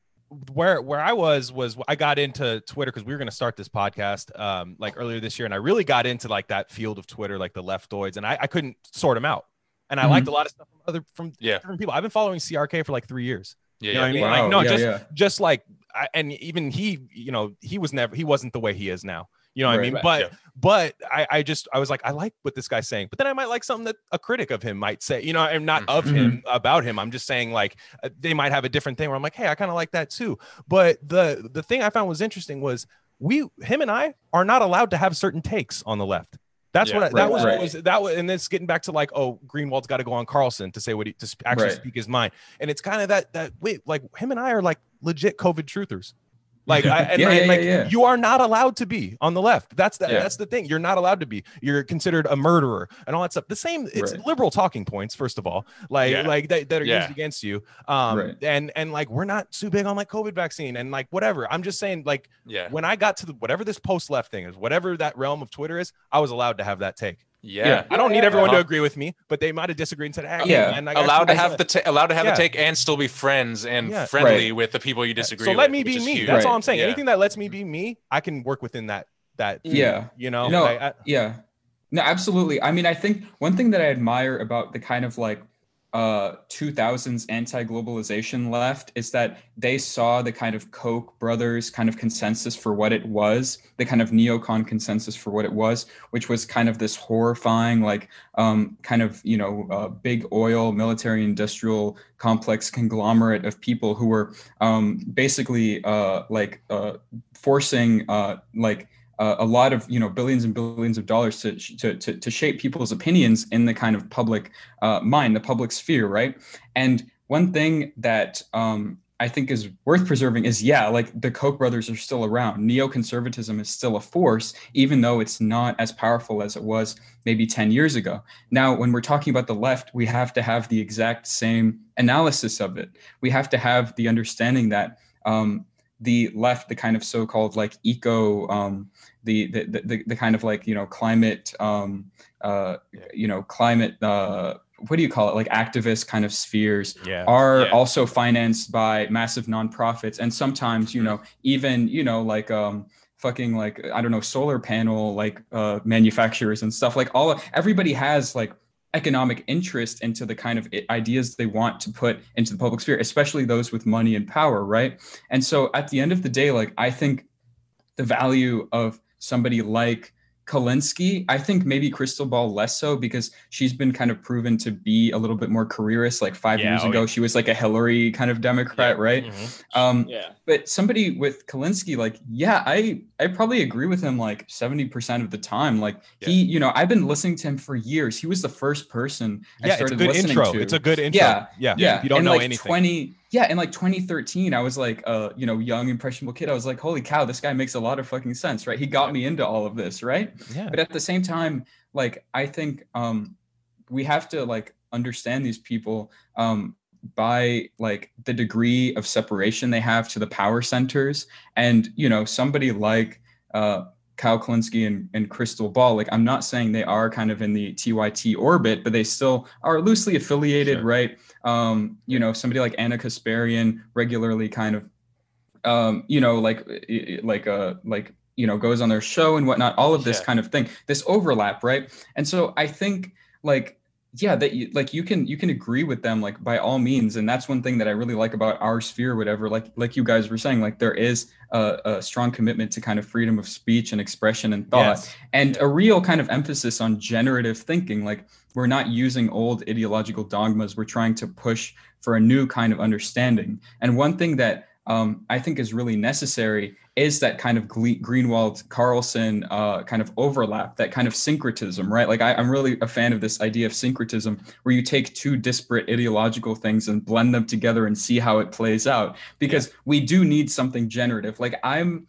where where I was was I got into Twitter because we were going to start this podcast um like earlier this year, and I really got into like that field of Twitter, like the leftoids, and I, I couldn't sort them out. And I Mhm. liked a lot of stuff from other from Yeah. different people. I've been following CRK for like three years. yeah, You know what I mean? yeah. Like, no, yeah, just yeah. just like I, and even he you know he was never he wasn't the way he is now you know what i mean Right. but Yeah. but I, I just i was like i like what this guy's saying but then i might like something that a critic of him might say you know i'm not of Mhm. him about him i'm just saying like uh, they might have a different thing where i'm like hey i kind of like that too but the the thing i found was interesting was we him and i are not allowed to have certain takes on the left that's Yeah. what I, that was, right. what was that was and it's getting back to like oh greenwald's got to go on carlson to say what he to actually Right. speak his mind and it's kind of that that wait like him and i are like legit covid truthers like I, and Yeah, I- yeah, like yeah, you are not allowed to be on the left. That's the that's the thing. You're not allowed to be. You're considered a murderer and all that stuff. The same it's Right. liberal talking points first of all like like that, that are used against you. Um Right. and and like we're not too big on like covid vaccine and like whatever. I'm just saying like yeah, when i got to the whatever this post left thing is whatever that realm of twitter is i was allowed to have that take yeah. Yeah. i don't need everyone to Uh-huh. agree with me but they might have disagreed and said hey, Yeah. man, I allowed to have the ta- allowed to have Yeah. the take and still be friends and Yeah. friendly Right. with the people you disagree so with. let me be me huge. that's Right. all i'm saying Yeah. anything that lets me be me i can work within that that Yeah. you know No, Like, I- yeah. No, absolutely. I mean, I think one thing that I admire about the kind of like uh 2000s anti-globalization left is that they saw the kind of Koch brothers kind of consensus for what it was, the kind of neocon consensus for what it was, which was kind of this horrifying like um kind of, you know, uh, big oil military industrial complex conglomerate of people who were um basically uh like uh forcing uh like uh, a lot of you know billions and billions of dollars to, to to to shape people's opinions in the kind of public uh, mind, the public sphere, right? And one thing that um, I think is worth preserving is yeah, like the Koch brothers are still around. Neoconservatism is still a force, even though it's not as powerful as it was maybe 10 years ago. Now, when we're talking about the left, we have to have the exact same analysis of it. We have to have the understanding that um, the left, the kind of so-called like eco, um, the, the the the kind of like you know climate, um, uh, you know climate. Uh, what do you call it? Like activist kind of spheres yeah are Yeah. also financed by massive nonprofits, and sometimes you know even you know like um fucking like I don't know solar panel like uh, manufacturers and stuff. Like all everybody has like economic interest into the kind of ideas they want to put into the public sphere, especially those with money and power, right? And so at the end of the day, like I think the value of somebody like Kulinski, I think maybe Krystal Ball less so because she's been kind of proven to be a little bit more careerist. Like five Yeah, years oh, ago, yeah. she was like a Hillary kind of Democrat, right? Mhm. Um, Yeah. but somebody with Kulinski, like, yeah, I I probably agree with him like 70% of the time. Like he, you know, I've been listening to him for years. He was the first person I yeah it's a started good listening intro to. it's a good intro Yeah, yeah yeah. you don't and know like anything 20 yeah, in like 2013, I was like a you know young impressionable kid. I was like, holy cow, this guy makes a lot of fucking sense, right? He got me into all of this, right? Yeah. But at the same time, like I think um, we have to like understand these people um, by like the degree of separation they have to the power centers, and you know somebody like uh, Kyle Kulinski and, and Krystal Ball, like I'm not saying they are kind of in the TYT orbit, but they still are loosely affiliated, Sure. right? Um, you know, somebody like Ana Kasparian regularly kind of, um, you know, like like uh like you know goes on their show and whatnot. All of this Yeah. kind of thing, this overlap, right? And so I think like yeah that you like you can you can agree with them like by all means and that's one thing that i really like about our sphere whatever like like you guys were saying like there is a, a strong commitment to kind of freedom of speech and expression and thought Yes. and a real kind of emphasis on generative thinking like we're not using old ideological dogmas we're trying to push for a new kind of understanding and one thing that um, i think is really necessary is that kind of greenwald carlson uh, kind of overlap that kind of syncretism right? Like I, i'm really a fan of this idea of syncretism where you take two disparate ideological things and blend them together and see how it plays out. Because we do need something generative. Like i'm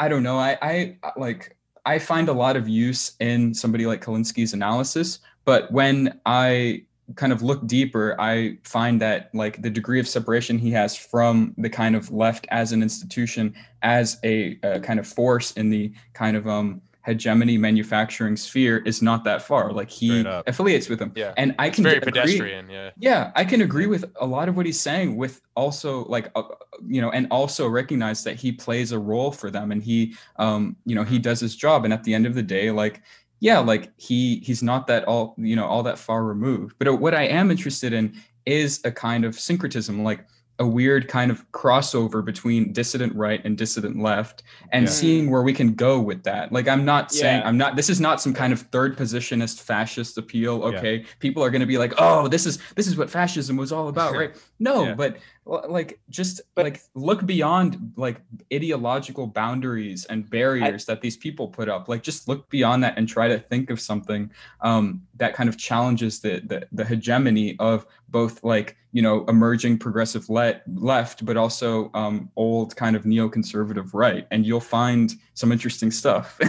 i don't know i i like i find a lot of use in somebody like Kulinski's analysis but when i kind of look deeper i find that like the degree of separation he has from the kind of left as an institution as a, a kind of force in the kind of um hegemony manufacturing sphere is not that far like he affiliates with them Yeah. and i It's can very agree- pedestrian. Yeah. yeah, I can agree with a lot of what he's saying with also like uh, you know and also recognize that he plays a role for them and he um you know he does his job and at the end of the day like yeah, like he he's not that all you know all that far removed. But uh, what I am interested in is a kind of syncretism like a weird kind of crossover between dissident right and dissident left and Yeah. seeing where we can go with that like i'm not saying Yeah. i'm not this is not some kind of third positionist fascist appeal Yeah. okay people are going to be like oh this is this is what fascism was all about right no Yeah. but like just But- like look beyond like ideological boundaries and barriers that these people put up like just look beyond that and try to think of something um, that kind of challenges the, the the hegemony of both like you know emerging progressive le- left but also um, old kind of neoconservative right and you'll find some interesting stuff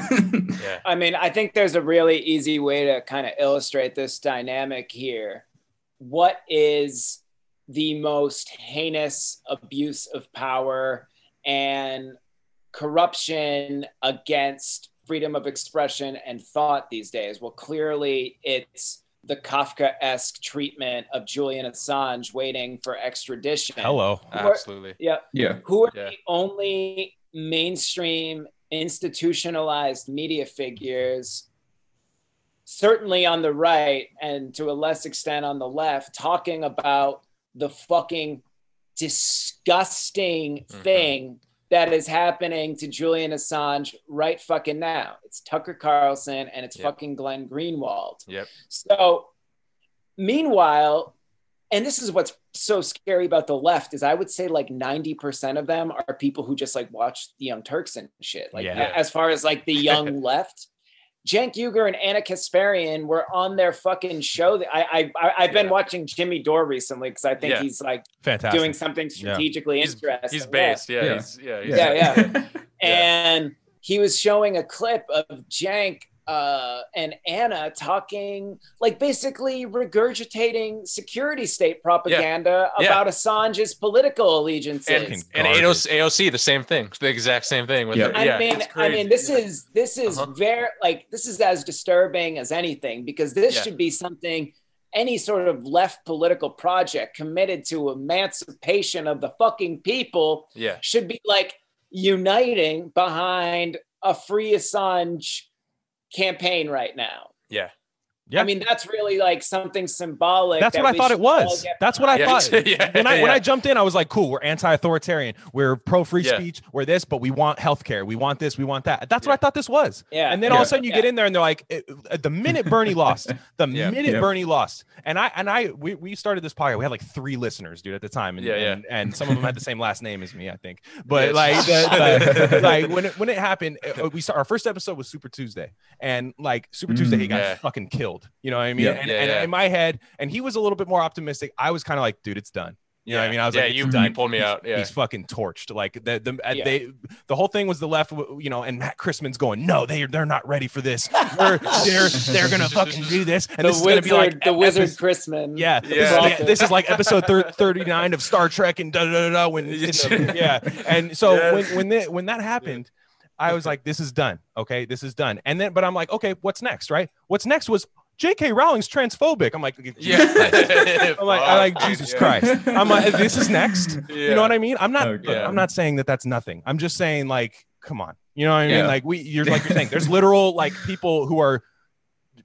Yeah. I mean, I think there's a really easy way to kind of illustrate this dynamic here. What is the most heinous abuse of power and corruption against freedom of expression and thought these days? Well, clearly it's the Kafka esque treatment of Julian Assange waiting for extradition. Hello. Absolutely. Yeah yeah who are Yeah. the only mainstream institutionalized media figures certainly on the right and to a less extent on the left talking about the fucking disgusting Mhm. thing that is happening to Julian Assange right fucking now. It's Tucker Carlson and it's Yep. fucking Glenn Greenwald. Yep. So, meanwhile, and this is what's so scary about the left is I would say like 90% of them are people who just like watch the Young Turks and shit. Like Yeah. as far as like the young left, Cenk Uygur and Ana Kasparian were on their fucking show. I, I, I I've been Yeah. watching Jimmy Dore recently because I think Yeah. he's like Fantastic. doing something strategically He's, interesting. he's Yeah. based. Yeah. Yeah. He's, yeah. he's- Yeah, yeah. Yeah. And he was showing a clip of Cenk uh, and Anna talking, like basically regurgitating security state propaganda Yeah. about Assange's political allegiances. And, and. AOC, AOC, the same thing. The exact same thing. With Yeah. I yeah, mean, I mean, this Yeah. is this is Uh-huh. very like this is as disturbing as anything because this Yeah. should be something any sort of left political project committed to emancipation of the fucking people Yeah. should be like uniting behind a free Assange campaign right now. Yeah. Yeah. I mean, that's really like something symbolic. That's that what I thought it was. get That's what I Yeah. thought. Yeah. When I when I jumped in, I was like, "Cool, we're anti-authoritarian, we're pro-free Yeah. speech, we're this, but we want healthcare, we want this, we want that." That's Yeah. what I thought this was. Yeah. And then all of a sudden, you Yeah. get in there, and they're like, uh, "The minute Bernie lost, the Yeah. minute Yeah. Bernie lost," and I and I we, we started this podcast. We had like three listeners, dude, at the time, and Yeah, yeah. and, and some of them had the same last name as me, I think. But Yes. like, the, the, like when it when it happened, uh, we saw our first episode was Super Tuesday, and like Super Tuesday, he got Yeah. fucking killed. You know what I mean? Yeah. And, Yeah, and yeah. in my head, and he was a little bit more optimistic. I was kind of like, dude, it's done. You know what I mean? I was yeah, like, you, you pulled me out. Yeah. He's fucking torched. Like the the uh, Yeah. they the whole thing was the left, you know, and Matt Christman's going, no, they they're not ready for this. They're they're, they're gonna fucking do this, and the this is wizard, gonna be like the wizard epi- Christman. Yeah, this, Yeah. is, this is like episode thir- 39 of Star Trek and da da da da. When it's- yeah, and so Yeah. when when that when that happened, I was like, this is done. Okay, this is done. And then, but I'm like, okay, what's next? Right? What's next was J.K. Rowling's transphobic. I'm like, yeah. I'm like, I'm like Jesus yeah. Christ. I'm like, this is next. You know what I mean? I'm not. Oh, look. I'm not saying that that's nothing. I'm just saying like, come on. You know what I mean? Yeah. Like we, you're like you're saying. There's literal like people who are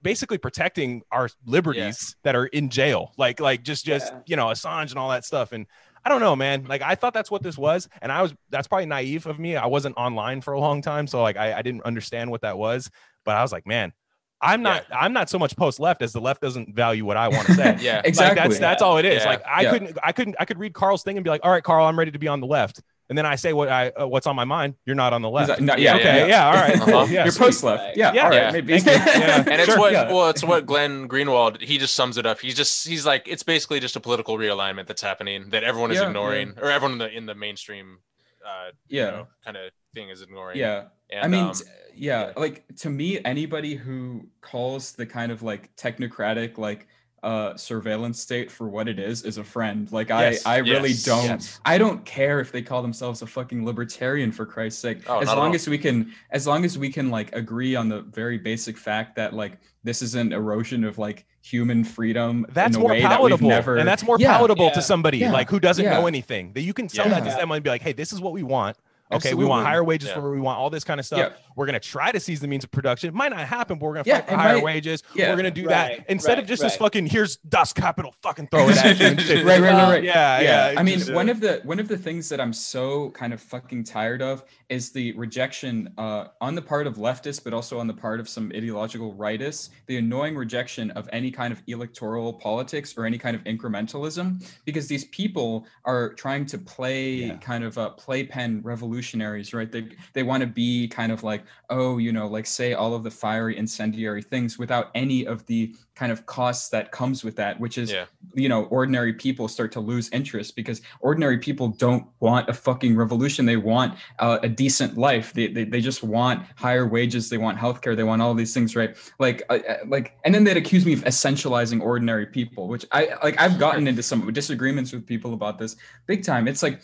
basically protecting our liberties that are in jail. Like like just just Yeah. you know Assange and all that stuff. And I don't know, man. Like I thought that's what this was, and I was that's probably naive of me. I wasn't online for a long time, so like I, I didn't understand what that was. But I was like, man. I'm not. I'm not so much post left as the left doesn't value what I want to say. Yeah. Exactly. Like that's that's all it is. Yeah. Like I Yeah. couldn't I couldn't I could read Carl's thing and be like, all right, Carl, I'm ready to be on the left. And then I say what I uh, what's on my mind. You're not on the left. like, no, Yeah, yeah, okay, yeah, yeah. all right. Uh-huh. Yeah, You're post left. Yeah, Yeah. all right, Yeah. maybe. Yeah. and it's Sure. what Yeah. well it's what glenn greenwald he just sums it up he's just he's like it's basically just a political realignment that's happening that everyone is Yeah, ignoring or everyone in the in the mainstream uh you Yeah. know, kind of thing is ignoring Yeah. and, I mean, um, t- yeah, yeah. like to me, anybody who calls the kind of like technocratic, like uh surveillance state for what it is is a friend. Like Yes, I, I really don't yes. I don't care if they call themselves a fucking libertarian for Christ's sake. Oh, as long as we can as long as we can like agree on the very basic fact that like this is an erosion of like human freedom That's in a more way that we've palatable, never and that's more Yeah, palatable yeah, to somebody yeah, like who doesn't yeah. know anything. That you can sell that to Yeah. someone and be like, "Hey, this is what we want. Okay, we want higher wages Yeah. for we want all this kind of stuff. Yeah. We're gonna try to seize the means of production. It might not happen, but we're gonna Yeah, fight for higher might- wages. yeah. We're gonna do Right, that instead of right, just this fucking here's Das Kapital, fucking throw it at you. and shit. right, right, Well, right, right. Yeah, yeah. I mean, just- one of the one of the things that I'm so kind of fucking tired of is the rejection uh, on the part of leftists, but also on the part of some ideological rightists, the annoying rejection of any kind of electoral politics or any kind of incrementalism, because these people are trying to play Yeah. kind of uh, playpen revolutionaries, right? They they want to be kind of like, oh, you know, like say all of the fiery incendiary things without any of the kind of costs that comes with that, which is yeah. you know ordinary people start to lose interest because ordinary people don't want a fucking revolution. They want uh, a decent life. They, they, they just want higher wages. They want healthcare. They want all these things right? Like uh, uh, like and then they'd accuse me of essentializing ordinary people which i like i've gotten into some disagreements with people about this big time. It's like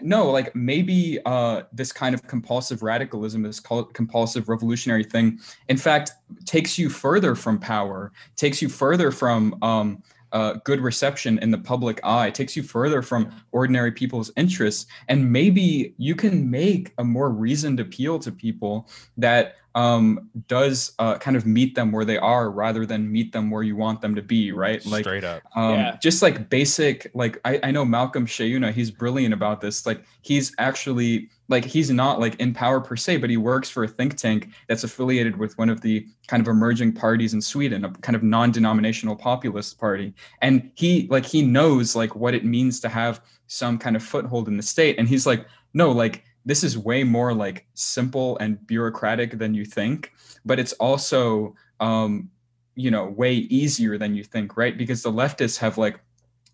no like maybe uh this kind of compulsive radicalism this compulsive revolutionary thing in fact takes you further from power takes you further from um uh, good reception in the public eye takes you further from ordinary people's interests and maybe you can make a more reasoned appeal to people that um, does uh, kind of meet them where they are rather than meet them where you want them to be right like straight up. um, Yeah. just like basic like I, I know malcom kyeyune he's brilliant about this like he's actually like he's not like in power per se but he works for a think tank that's affiliated with one of the kind of emerging parties in sweden a kind of non-denominational populist party and he like he knows like what it means to have some kind of foothold in the state and he's like no like this is way more like simple and bureaucratic than you think but it's also um you know way easier than you think right? Because the leftists have like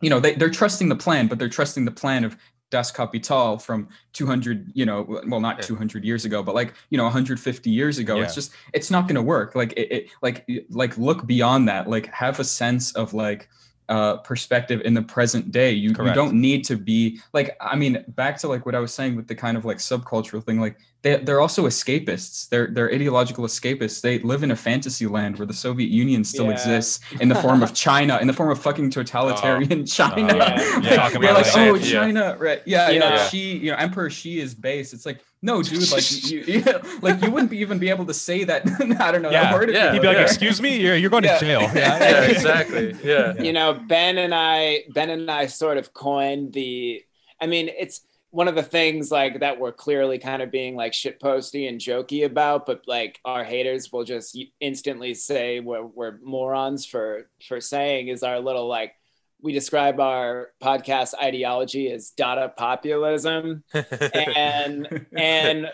you know they, they're trusting the plan but they're trusting the plan of das kapital from 200 you know well not 200 years ago but like you know 150 years ago. Yeah. it's just it's not going to work. Like it, it like like look beyond that. Like have a sense of like uh, perspective in the present day. You, you don't need to be like, I mean, back to like what I was saying with the kind of like subcultural thing, like they, they're also escapists. They're, they're ideological escapists. They live in a fantasy land where the Soviet Union still Yeah. exists in the form of China, in the form of fucking totalitarian oh. China. Oh, yeah. Like, Yeah, we're about like, oh, same- yeah. China, right? Yeah, you know, Yeah. she, you know, Emperor Xi is base. It's like, no, dude, like you, you like you wouldn't be even be able to say that. I don't know. Yeah. word Yeah. you He'd be like, yeah. "Excuse me, you're, you're going Yeah. to jail." yeah exactly yeah you know ben and i ben and i sort of coined the i mean it's one of the things like that we're clearly kind of being like shitposty and jokey about but like our haters will just instantly say we're, we're morons for for saying is our little like we describe our podcast ideology as Dada populism. And and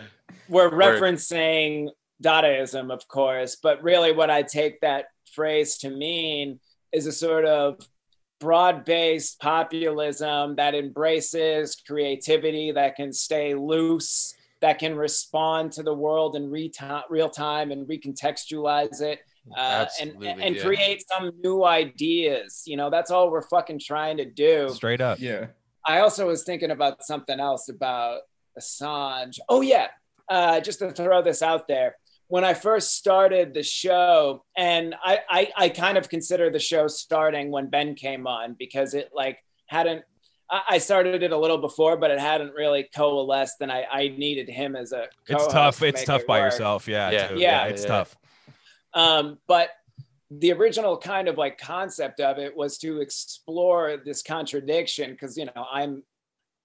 we're referencing Dadaism, of course, but really what I take that phrase to mean is a sort of broad-based populism that embraces creativity, that can stay loose, that can respond to the world in re- real time and recontextualize it. Uh, and and yeah. create some new ideas. You know, that's all we're fucking trying to do. Straight up. Yeah. I also was thinking about something else about Assange. Oh yeah, uh, just to throw this out there. When I first started the show, and I, I, I kind of consider the show starting when Ben came on because it like hadn't. I I started it a little before, but it hadn't really coalesced, and I, I needed him as a. It's tough. to It's tough it by work. yourself. Yeah. Yeah. too. Yeah. It's Yeah. tough. Um, but the original kind of like concept of it was to explore this contradiction because you know I'm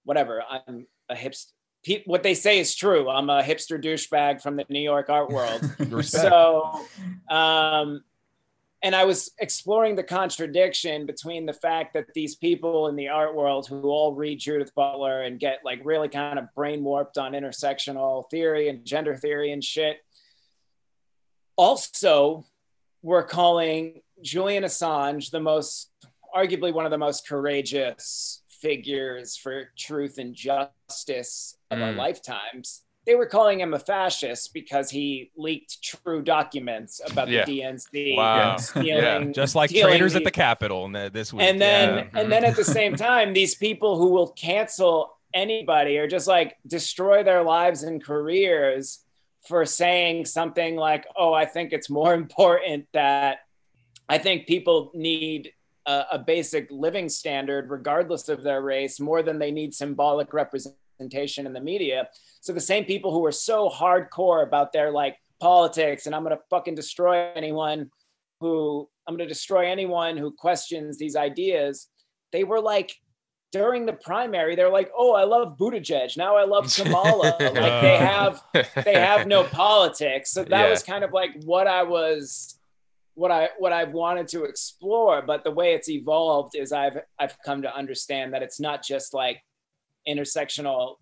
whatever I'm a hipster. Pe- what they say is true. I'm a hipster douchebag from the New York art world. So, um, and I was exploring the contradiction between the fact that these people in the art world who all read Judith Butler and get like really kind of brain warped on intersectional theory and gender theory and shit also were calling Julian Assange the most, arguably one of the most courageous figures for truth and justice of our Mm. lifetimes. They were calling him a fascist because he leaked true documents about Yeah. the DNC. Wow. stealing- Just like traitors at the- Capitol this week. and then Yeah. and then at the same time these people who will cancel anybody or just like destroy their lives and careers for saying something like oh i think it's more important that i think people need a, a basic living standard regardless of their race more than they need symbolic representation in the media so the same people who are so hardcore about their like politics and i'm going to fucking destroy anyone who I'm going to destroy anyone who questions these ideas. They were like, during the primary, they're like, oh, I love Buttigieg. Now I love Kamala. like they have, they have no politics. So that Yeah. was kind of like what I was, what I, what I've wanted to explore. But the way it's evolved is I've, I've come to understand that it's not just like intersectional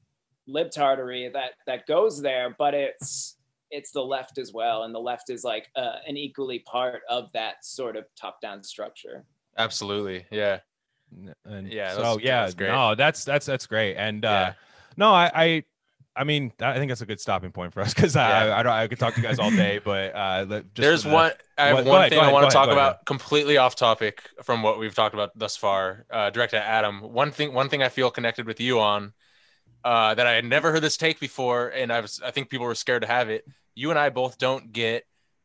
libtardery that that goes there, but it's it's the left as well, and the left is like uh, an equally part of that sort of top-down structure. Absolutely. Yeah. And Yeah, So that's- yeah, that's great. no, that's that's that's great. And uh no, I I I mean, I think that's a good stopping point for us because Yeah. I, I I could talk to you guys all day, but uh, just There's the- one. I have What- one ahead, thing go I want to talk ahead, ahead. about, completely off topic from what we've talked about thus far. Uh, direct at Adam. One thing. One thing I feel connected with you on uh, that I had never heard this take before, and I was. I think people were scared to have it. You and I both don't get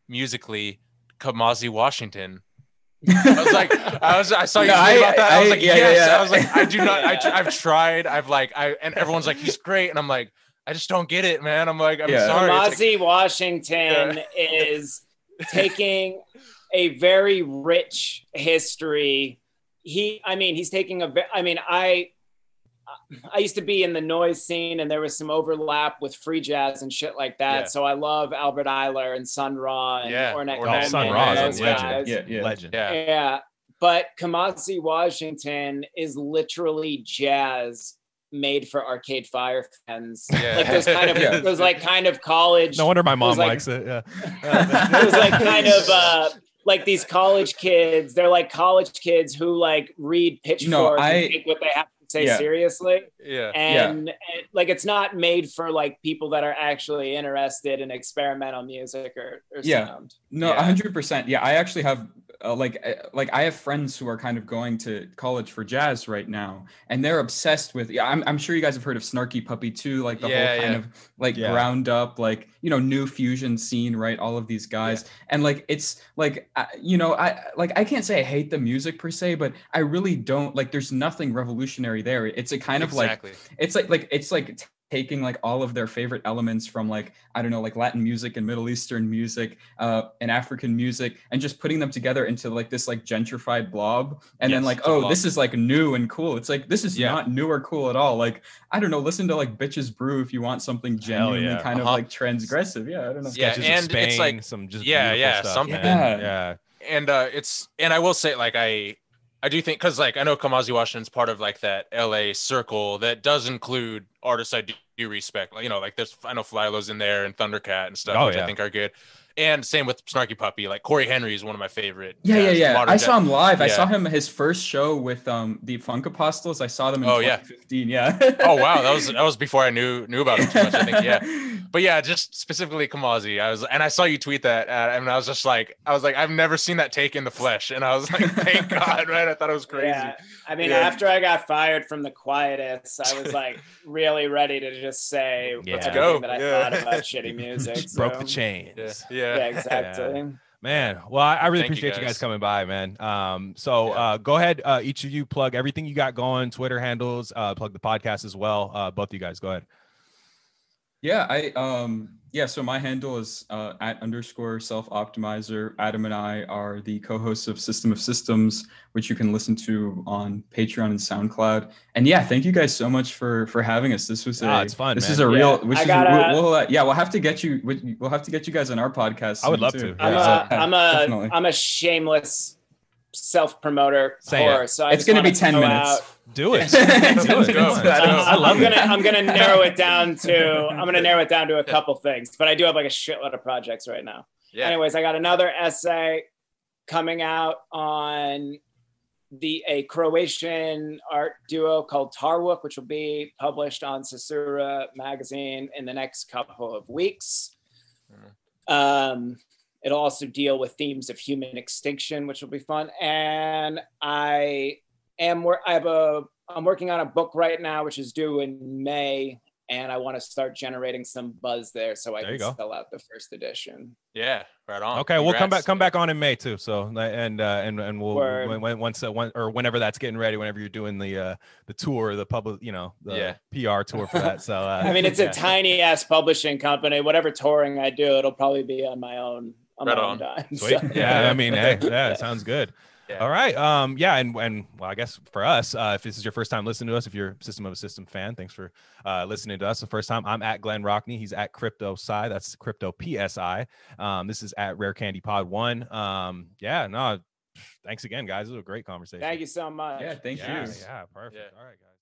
musically Kamasi Washington. I was like, I was, I saw you No, I- about that. I, was I- like, yeah, yes. yeah, yeah. I was like, I do not. I, I've tried. I've like, I and everyone's like, he's great, and I'm like, I just don't get it, man. I'm like, I'm Yeah. sorry. It's like- Kamasi Washington is taking a very rich history. He, I mean, he's taking a. I mean, I, I used to be in the noise scene, and there was some overlap with free jazz and shit like that. Yeah. So I love Albert Ayler and Sun Ra and Yeah, Ornette Ornette Oh, Sun Coleman, Ra is those a legend. guys. Yeah, yeah. legend. yeah. Yeah. But Kamasi Washington is literally jazz made for Arcade Fire fans. Yeah. Like those kind of Yeah. those like kind of college No wonder my mom was like- likes it. Yeah. it was like kind of uh like these college kids. They're like college kids who like read pitchforks I- and take what they have to say Yeah. seriously. yeah. And, and like it's not made for like people that are actually interested in experimental music or, or Yeah. sound. No, Yeah. hundred percent. Yeah, I actually have uh, like uh, like I have friends who are kind of going to college for jazz right now, and they're obsessed with. Yeah, I'm, I'm sure you guys have heard of Snarky Puppy too, like the Yeah, whole kind yeah. of like Yeah. ground up, like you know, new fusion scene, right? All of these guys, and like it's like I, you know, I like I can't say I hate the music per se, but I really don't like. There's nothing revolutionary there. It's a kind of like it's like like it's like taking like all of their favorite elements from like i don't know like latin music and middle eastern music uh and african music and just putting them together into like this like gentrified blob and then like oh this is like new and cool it's like this is Yeah. not new or cool at all like i don't know listen to like bitches brew if you want something genuinely yeah. kind Uh-huh. of like transgressive yeah i don't know Yeah, Sketches of and it's like- some just yeah, yeah, stuff, something- man. Yeah. yeah. and uh it's and I will say like I I do think because like I know Kamasi Washington's part of like that LA circle that does include artists I do, do respect. Like you know, like there's I know Flylo's in there and Thundercat and stuff, Oh, which yeah. I think are good. And same with Snarky Puppy. Like Cory Henry is one of my favorite. Yeah, yeah, yeah. I saw him live. I saw him his first show with um the Funk Apostles. I saw them in Oh, 2015. Yeah. Oh wow, that was that was before I knew knew about him too much. I think yeah. But yeah, just specifically Kamasi. I was and I saw you tweet that, uh, and I was just like, I was like, I've never seen that take in the flesh, and I was like, thank God, right? I thought it was crazy. Yeah. I mean, Yeah. after I got fired from the Quietus, I was like really ready to just say Yeah. everything Go. that I Yeah. thought about shitty music. Just broke the chains. Yeah, Yeah, yeah. exactly. Man, well, I, I really Thank appreciate you guys. guys. coming by, man. Um, so Yeah. uh, go ahead, uh, each of you plug everything you got going, Twitter handles, uh, plug the podcast as well. Uh, both of you guys, go ahead. Yeah, I um yeah, so my handle is uh, at underscore self optimizer. Adam and I are the co-hosts of System of Systems, which you can listen to on Patreon and SoundCloud. And yeah, thank you guys so much for for having us. This was a Ah, it's fun, This man. is a Yeah, real. Which I is gotta- we'll, we'll uh, yeah, we'll have to get you. we- We'll have to get you guys on our podcast. I would love too. to. I'm Yeah. a I'm a definitely. am a shameless self promoter Say it. So I It's gonna be 10 throw minutes. out- Do it. Do it. Let's Come on. go. I love I'm gonna I'm gonna narrow it down to I'm gonna narrow it down to a couple things, but I do have like a shitload of projects right now. Yeah. Anyways, I got another essay coming out on the a Croatian art duo called Tarwuk, which will be published on Sasura magazine in the next couple of weeks. Um, it'll also deal with themes of human extinction, which will be fun. And I am wor- I have a I'm working on a book right now, which is due in May, and I want to start generating some buzz there so I There can go. sell out the first edition. Yeah, right on. Okay, we'll come back. Come back on in May too. So and uh, and and we'll Word. when, when once uh, when, or whenever that's getting ready, whenever you're doing the uh the tour, the public, you know, the Yeah. PR tour for that. So uh, I mean, it's yeah. a tiny ass publishing company. Whatever touring I do, it'll probably be on my own on Right my on. own dime. Sweet. So- Yeah, I mean, hey, yeah, it sounds good. Yeah. All right. Um, yeah, and and well, I guess for us, uh, if this is your first time listening to us, if you're a System of a System fan, thanks for uh, listening to us the first time. I'm at Glenn Rockney. He's at Crypto Psi. That's Crypto PSI. Um, this is at Rare Candy Pod One. Um, yeah, no, thanks again, guys. It was a great conversation. Thank you so much. Yeah, thank yeah, you. Yeah, perfect. Yeah. All right, guys.